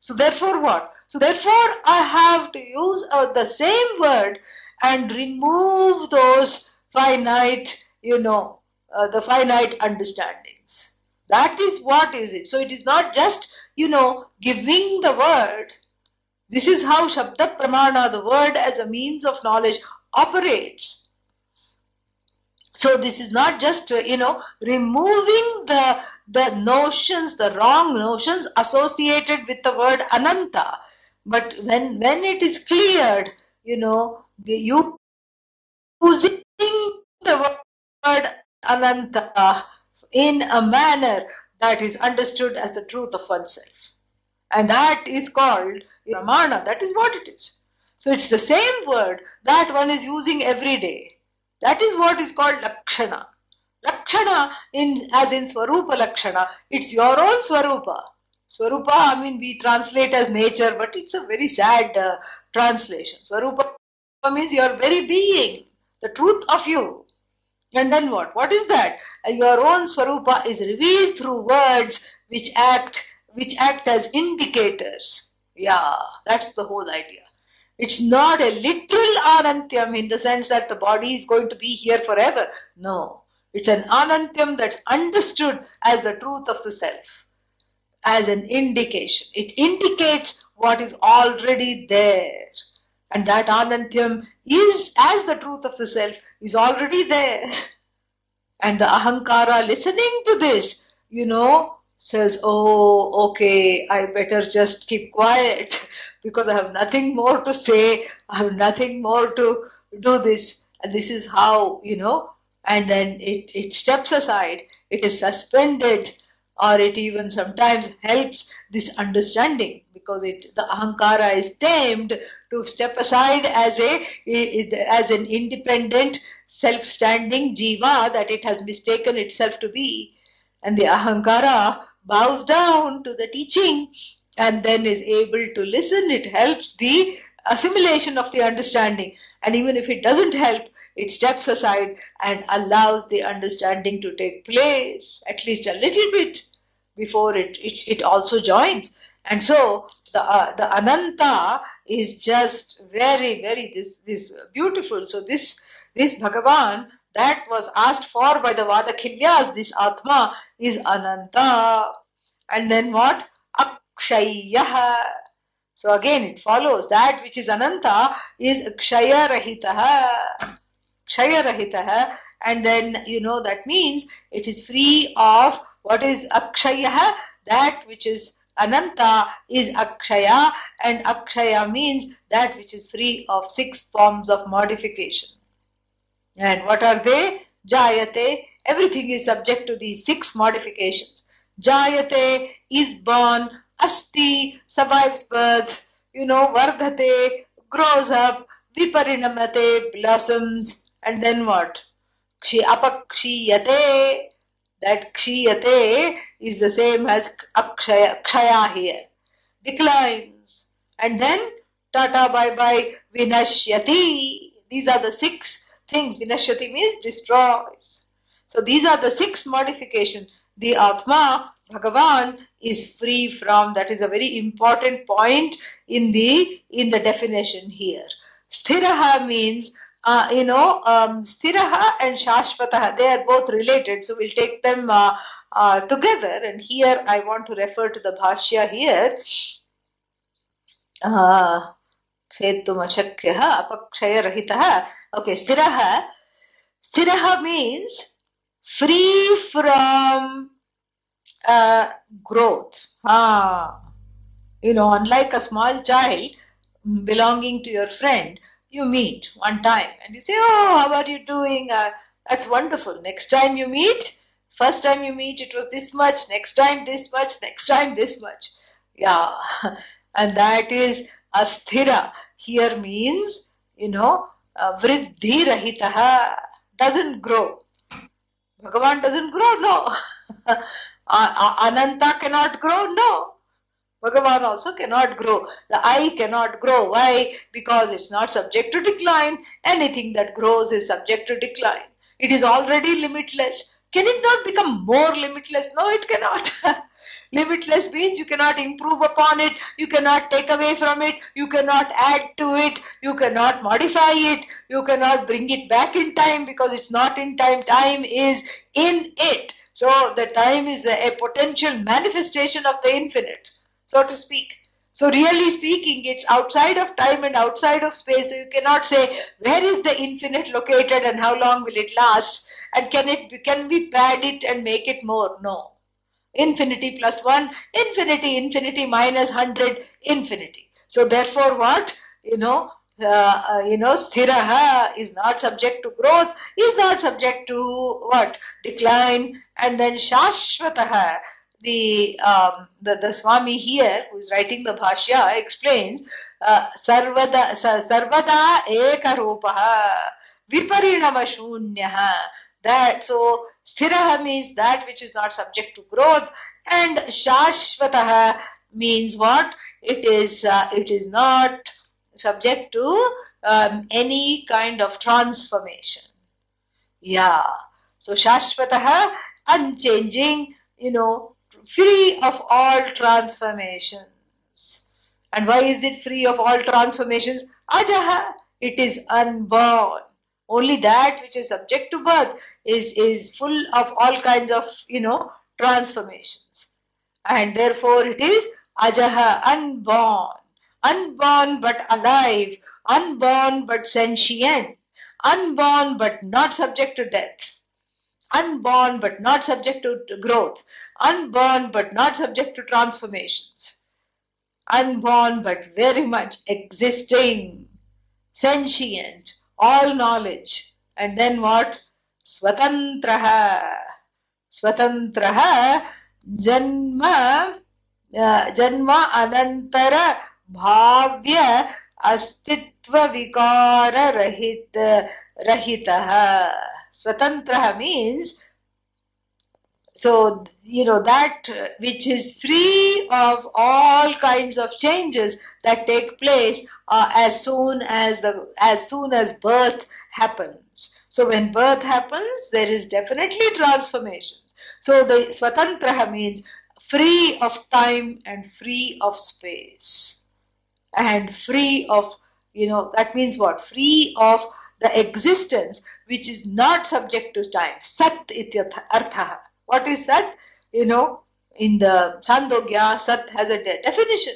So, therefore, what? So, therefore, I have to use uh, the same word and remove those finite, you know, uh, the finite understandings. That is what is it. So, it is not just, you know, giving the word this is how Shabda Pramana, the word as a means of knowledge, operates. So this is not just, uh, you know, removing the, the notions, the wrong notions associated with the word Ananta. But when, when it is cleared, you know, you using the word Ananta in a manner that is understood as the truth of oneself. And that is called Pramana. That is what it is. So it's the same word that one is using every day. That is what is called Lakshana. Lakshana in as in Swarupa Lakshana, it's your own Swarupa. Swarupa, I mean, we translate as nature, but it's a very sad uh, translation. Swarupa means your very being, the truth of you. And then what? What is that? Your own Swarupa is revealed through words which act which act as indicators. Yeah, that's the whole idea. It's not a literal anantyam in the sense that the body is going to be here forever. No, it's an anantyam that's understood as the truth of the self, as an indication. It indicates what is already there. And that anantyam is, as the truth of the self, is already there. And the ahankara listening to this, you know, says, Oh, okay, I better just keep quiet because I have nothing more to say, I have nothing more to do this. And this is how, you know, and then it, it steps aside, it is suspended, or it even sometimes helps this understanding because it the ahankara is tamed to step aside as a as an independent self-standing jiva that it has mistaken itself to be. And the ahankara bows down to the teaching and then is able to listen. It helps the assimilation of the understanding. And even if it doesn't help, it steps aside and allows the understanding to take place, at least a little bit, before it, it, it also joins. And so the uh, the Ananta is just very, very this this beautiful. So this this Bhagavan that was asked for by the Valakhilyas, this Atma is Ananta. And then what? Akshaya. So again it follows that which is Ananta is Kshaya Rahitaha. Kshaya Rahitaha. And then you know that means it is free of what is Akshaya, that which is Ananta is Akshaya, and Akshaya means that which is free of six forms of modification. And what are they? Jayate. Everything is subject to these six modifications. Jayate is born, Asti survives birth, you know, Vardhate grows up, Viparinamate blossoms, and then what? Kshi apakshiyate. That kshiyate is the same as akshaya, kshaya here. Declines. And then tata bye bye vinashyati. These are the six things. Vinashyati means destroys. So these are the six modifications. The Atma, Bhagavan, is free from. That is a very important point in the in the definition here. Sthiraha means uh, you know, um, Sthiraha and Shashvataha, they are both related, so we'll take them uh, uh, together. And here I want to refer to the Bhashya here. Uh, क्षेतुमशक्यः अपक्षयरहितः okay sthiraha sthiraha means free from uh, growth. Ah. You know unlike a small child belonging to your friend you meet one time and you say oh how are you doing? Uh, that's wonderful. Next time you meet first time you meet it was this much. Next time this much. Next time this much. Yeah. And that is asthira. Here means, you know, uh, vriddhi rahitaha doesn't grow. Bhagavan doesn't grow, no. Ananta cannot grow, no. Bhagavan also cannot grow. The I cannot grow. Why? Because it's not subject to decline. Anything that grows is subject to decline. It is already limitless. Can it not become more limitless? No, it cannot. Limitless means you cannot improve upon it, you cannot take away from it, you cannot add to it, you cannot modify it, you cannot bring it back in time because it's not in time. Time is in it. So the time is a, a potential manifestation of the infinite, so to speak. So really speaking, it's outside of time and outside of space. So you cannot say where is the infinite located and how long will it last, and can it can we pad it and make it more? No infinity plus 1, infinity, infinity minus 100, infinity. So therefore what? You know, uh, uh, you know, sthiraha is not subject to growth, is not subject to what? Decline. And then shashvataha, the, um, the, the Swami here, who is writing the Bhashya, explains, uh, sarvada, sarvada ekarupaha, viparinama shunyaha, that so sthiraha means that which is not subject to growth And Shashvataha means what? It is, uh, it is not subject to um, any kind of transformation. Yeah. So Shashvataha, unchanging, you know, free of all transformations. And why is it free of all transformations? Ajaha, it is unborn. Only that which is subject to birth is, is full of all kinds of, you know, transformations. And therefore it is ajaha, unborn. Unborn but alive, unborn but sentient, unborn but not subject to death, unborn but not subject to growth, unborn but not subject to transformations, unborn but very much existing, sentient, all knowledge. And then what? Swatantraha. Swatantraha janma uh, janma anantara bhavya अस्तित्व विकार रहित रहितः स्वतंत्र means so you know that which is free of all kinds of changes that take place uh, as soon as the as soon as birth happens so when birth happens there is definitely transformation so the swatantra means free of time and free of space and free of, you know, that means what? Free of the existence which is not subject to time. Sat artha. What is Sat? You know, in the Chandogya, Sat has a de- definition.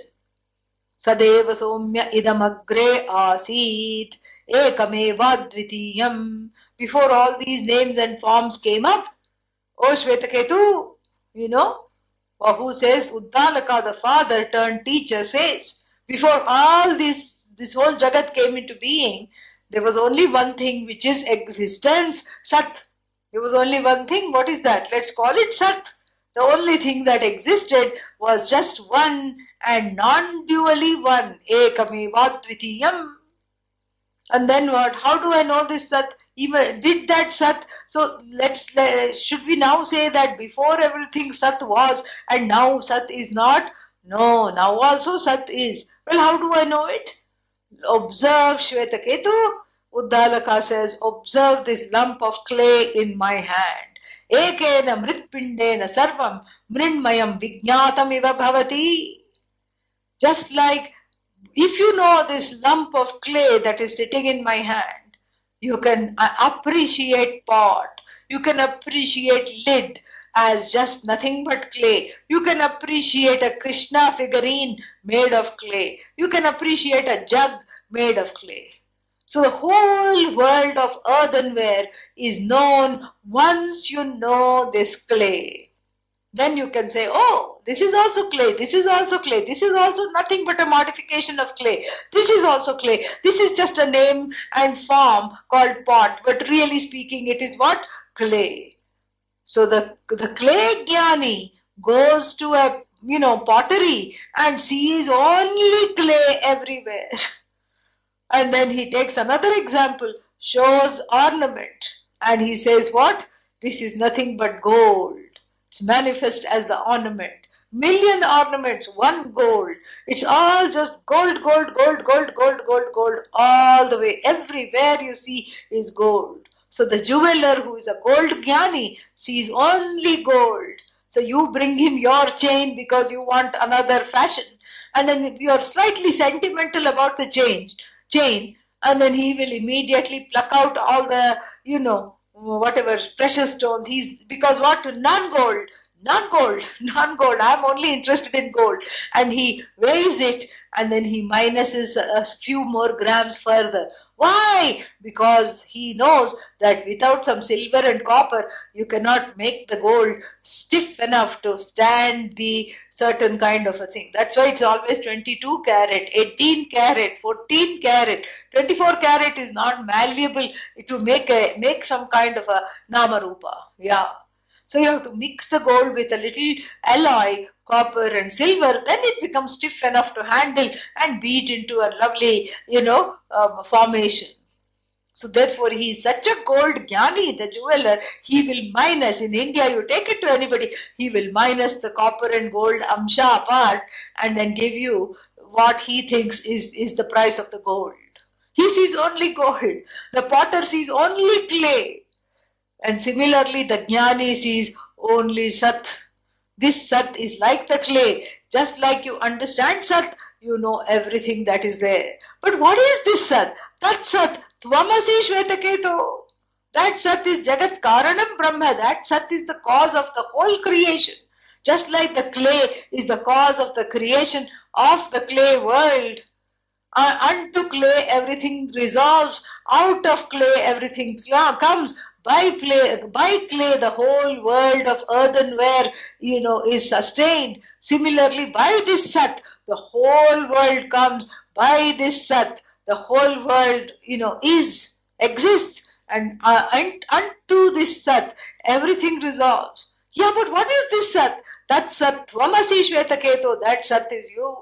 Sadeva Somya idamagre asit ekameva dvitiyam. Before all these names and forms came up, O Shvetaketu, you know, or who says Uddalaka, the father turned teacher, says, before all this, this whole Jagat came into being, there was only one thing which is existence, Sat. There was only one thing. What is that? Let's call it Sat. The only thing that existed was just one and non-dually one. Ekameva dvitiyam. And then what? How do I know this Sat? Even did that Sat? So let's should we now say that before everything Sat was and now Sat is not? No, now also Sat is. Well, how do I know it? Observe Shvetaketu. Uddalaka says, observe this lump of clay in my hand. Ekena mritpindena sarvam mrinmayam vijnatam iva. Just like if you know this lump of clay that is sitting in my hand, you can uh, appreciate pot, you can appreciate lid, as just nothing but clay. You can appreciate a Krishna figurine made of clay. You can appreciate a jug made of clay. So the whole world of earthenware is known once you know this clay. Then you can say, oh, this is also clay, this is also clay, this is also nothing but a modification of clay, this is also clay, this is just a name and form called pot, but really speaking, it is what? Clay. So the, the clay jnani goes to a you know pottery and sees only clay everywhere. And then he takes another example, shows ornament, and he says, What? This is nothing but gold. It's manifest as the ornament. Million ornaments, one gold. It's all just gold, gold, gold, gold, gold, gold, gold, all the way. Everywhere you see is gold. So the jeweler who is a gold jnani sees only gold. So you bring him your chain because you want another fashion. And then you are slightly sentimental about the chain, chain, and then he will immediately pluck out all the, you know, whatever precious stones. He's because what non-gold, non-gold, non-gold. I'm only interested in gold. And he weighs it and then he minuses a few more grams further. Why? Because he knows that without some silver and copper, you cannot make the gold stiff enough to stand the certain kind of a thing. That's why it's always 22 carat, 18 carat, 14 carat. 24 carat is not malleable to make a make some kind of a namarupa. Yeah. So you have to mix the gold with a little alloy copper and silver, then it becomes stiff enough to handle and beat into a lovely, you know, um, formation. So therefore he is such a gold jnani, the jeweler, he will minus, in India you take it to anybody, he will minus the copper and gold amsha apart and then give you what he thinks is, is the price of the gold. He sees only gold. The potter sees only clay. And similarly, the jnani sees only sat. This sat is like the clay. Just like you understand sat, you know everything that is there. But what is this sat? That sat, tvamasi shvetaketo. That sat is jagat karanam brahma. That sat is the cause of the whole creation. Just like the clay is the cause of the creation of the clay world. Uh, unto clay everything resolves. Out of clay everything comes. By clay, by clay the whole world of earthenware, you know, is sustained. Similarly, by this sat, the whole world comes. By this sat, the whole world, you know, is, exists. And, uh, and unto this sat, everything resolves. Yeah, but what is this sat? That sat, tvamasi shvetaketo, that sat is you.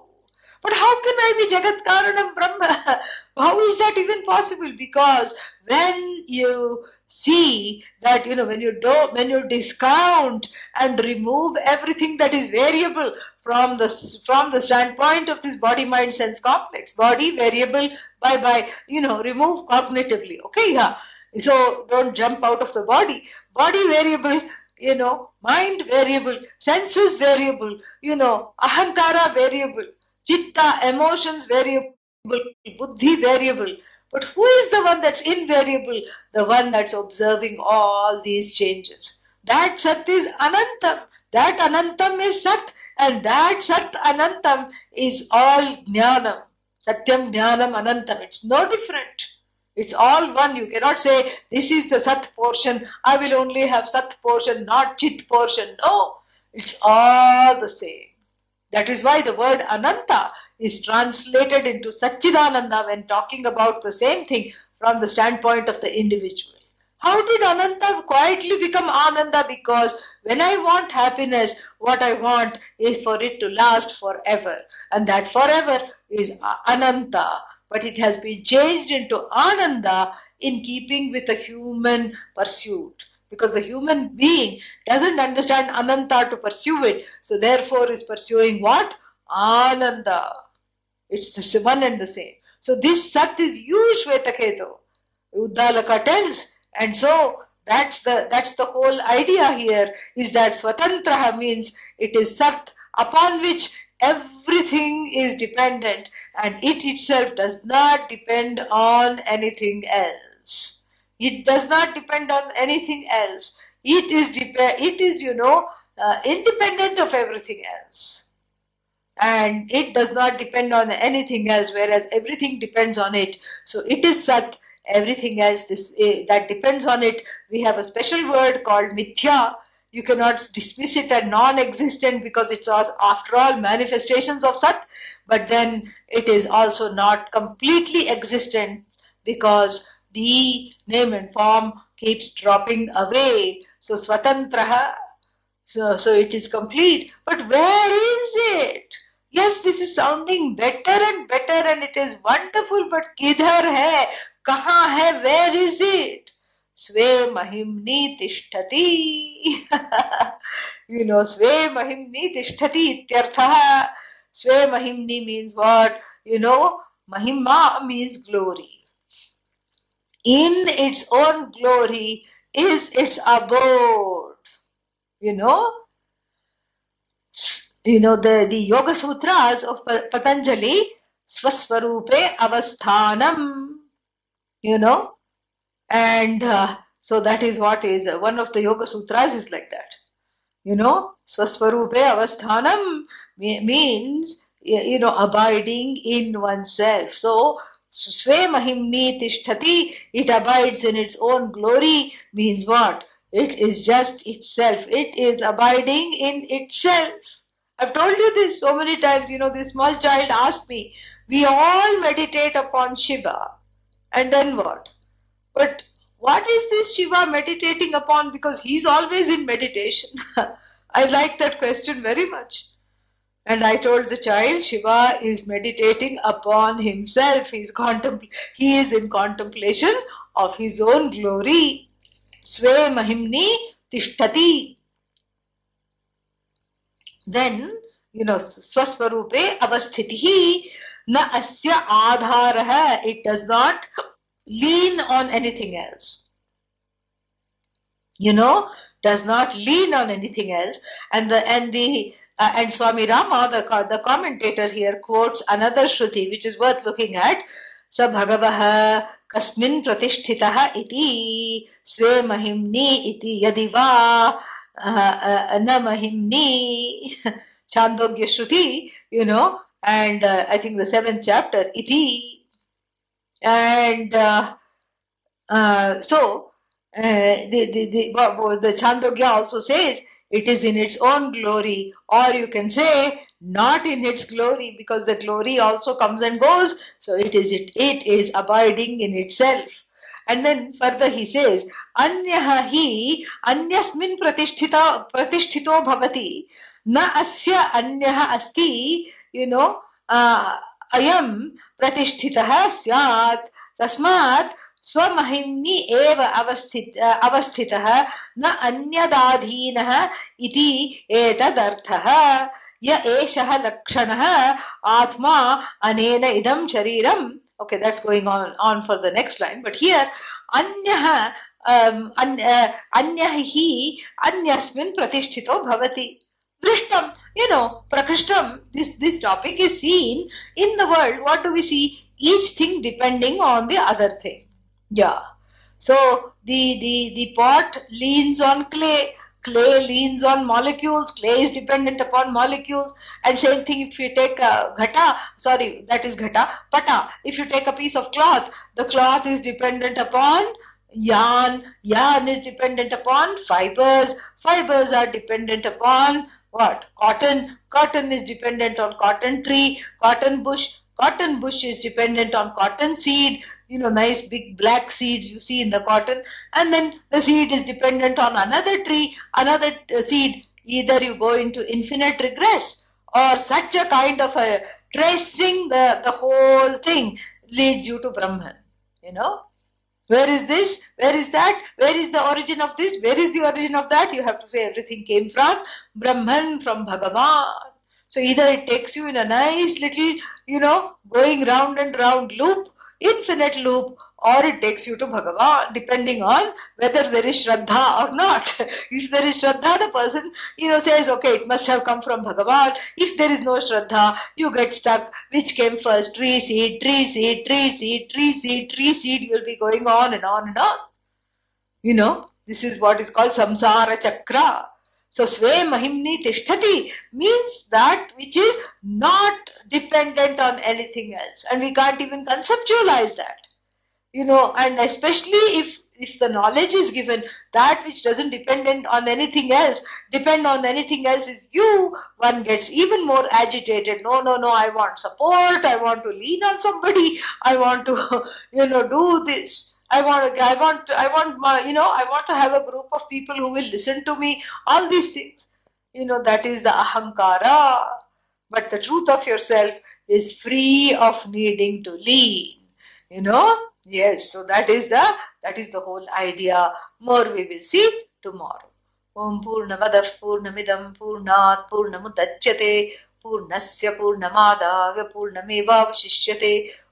But how can I be Jagat Karanam Brahma? How is that even possible? Because when you see that you know when you do when you discount and remove everything that is variable from the from the standpoint of this body mind sense complex body variable by by you know remove cognitively okay yeah so don't jump out of the body body variable you know mind variable senses variable you know ahankara variable chitta, emotions variable, buddhi variable. But who is the one that's invariable? The one that's observing all these changes. That Sat is Anantam. That Anantam is Sat. And that Sat Anantam is all Jnanam. Satyam Jnanam Anantam. It's no different. It's all one. You cannot say, this is the Sat portion. I will only have Sat portion, not Chit portion. No. It's all the same. That is why the word Ananta is translated into Satchidananda when talking about the same thing from the standpoint of the individual. How did Ananta quietly become Ananda? Because when I want happiness, what I want is for it to last forever. And that forever is Ananta. But it has been changed into Ananda in keeping with the human pursuit because the human being doesn't understand ananta to pursue it. So therefore is pursuing what? Ananda. It's the one and the same. So this sat is you shvetaketu uddalaka tells. And so that's the that's the whole idea here is that swatantra means it is sat upon which everything is dependent. And it itself does not depend on anything else it does not depend on anything else. It is It is you know uh, independent of everything else, and it does not depend on anything else. Whereas everything depends on it. So it is Sat. Everything else this, uh, that depends on it. We have a special word called Mithya. You cannot dismiss it as non-existent because it's after all manifestations of Sat. But then it is also not completely existent because the name and form keeps dropping away. So Swatantraha, so, so it is complete. But where is it? Yes, this is sounding better and better and it is wonderful, but kidhar hai? Kaha hai? Where is it? Sve mahimni tishtati. you know, Sve mahimni tishtati ityartha. Sve mahimni means what? You know, mahima means glory in its own glory is its abode. You know? You know, the, the Yoga Sutras of Patanjali, Swaswarupe Avasthanam, you know? And uh, so that is what is uh, one of the Yoga Sutras is like that. You know, Swaswarupe Avasthanam means, you know, abiding in oneself. So Swe Tishtati, it abides in its own glory, means what? It is just itself. It is abiding in itself. I've told you this so many times. You know, this small child asked me, we all meditate upon Shiva. And then what? But what is this Shiva meditating upon? Because he's always in meditation. I like that question very much. And I told the child, Shiva is meditating upon himself. He's contempl- he is in contemplation of his own glory. Sve mahimni tishtati. Then, you know, swaswarupe avasthitihi na asya adharaha. It does not lean on anything else. You know, does not lean on anything else. And the and the uh, and Swami Rama, the, the commentator here, quotes another Shruti, which is worth looking at. स भगवः कस्मिन् प्रतिष्ठितः इति स्वे महिम्नि इति यदि वा न महिम्नि Chandogya Shruti, you know, and uh, I think the seventh chapter, iti. And uh, uh, so uh, the, the, the, the Chandogya also says it is in its own glory, or you can say not in its glory, because the glory also comes and goes. So it is it, it is abiding in itself. And then further he says, Anyaha hi anyasmin pratisthita pratisthito bhavati na asya anyaha asti, you know, uh, ayam pratisthitah syat tasmat स्वमहिम्नि अवस्थित न अन्यदाधीनः इति एतदर्थः। य एषः लक्षणः, आत्मा अनेन इदं शरीरम्। Okay that's going on on for the next line but here अन्यः um, अन्यः हि प्रतिष्ठितो भवति। दृष्टं you know प्रकृष्टं this this topic is seen in the world what do we see each thing depending on the other thing yeah. So the, the, the pot leans on clay, clay leans on molecules, clay is dependent upon molecules, and same thing if you take a ghata, sorry, that is ghata, pata, if you take a piece of cloth, the cloth is dependent upon yarn, yarn is dependent upon fibers, fibers are dependent upon what? Cotton, cotton is dependent on cotton tree, cotton bush, cotton bush is dependent on cotton seed, you know, nice big black seeds you see in the cotton, and then the seed is dependent on another tree, another uh, seed. Either you go into infinite regress, or such a kind of a tracing the, the whole thing leads you to Brahman. You know, where is this? Where is that? Where is the origin of this? Where is the origin of that? You have to say everything came from Brahman, from Bhagavan. So either it takes you in a nice little, you know, going round and round loop, infinite loop or it takes you to Bhagavan depending on whether there is Shraddha or not. if there is Shraddha, the person, you know, says, okay, it must have come from Bhagavan. If there is no Shraddha, you get stuck. Which came first? Tree seed, tree seed, tree seed, tree seed, tree seed. You will be going on and on and on. You know, this is what is called samsara chakra. So Sve Mahimni Tishtati means that which is not dependent on anything else. And we can't even conceptualize that. You know, and especially if if the knowledge is given, that which doesn't depend on anything else, depend on anything else is you, one gets even more agitated. No, no, no, I want support, I want to lean on somebody, I want to, you know, do this. I want, I want, I want, my, you know, I want to have a group of people who will listen to me. All these things, you know, that is the ahankara. But the truth of yourself is free of needing to lean. You know, yes. So that is the that is the whole idea. More we will see tomorrow. Om Purnamadav Purnamidam Purnat Purnamudachyate Purnasya Purnamadaga Purnamevavashishyate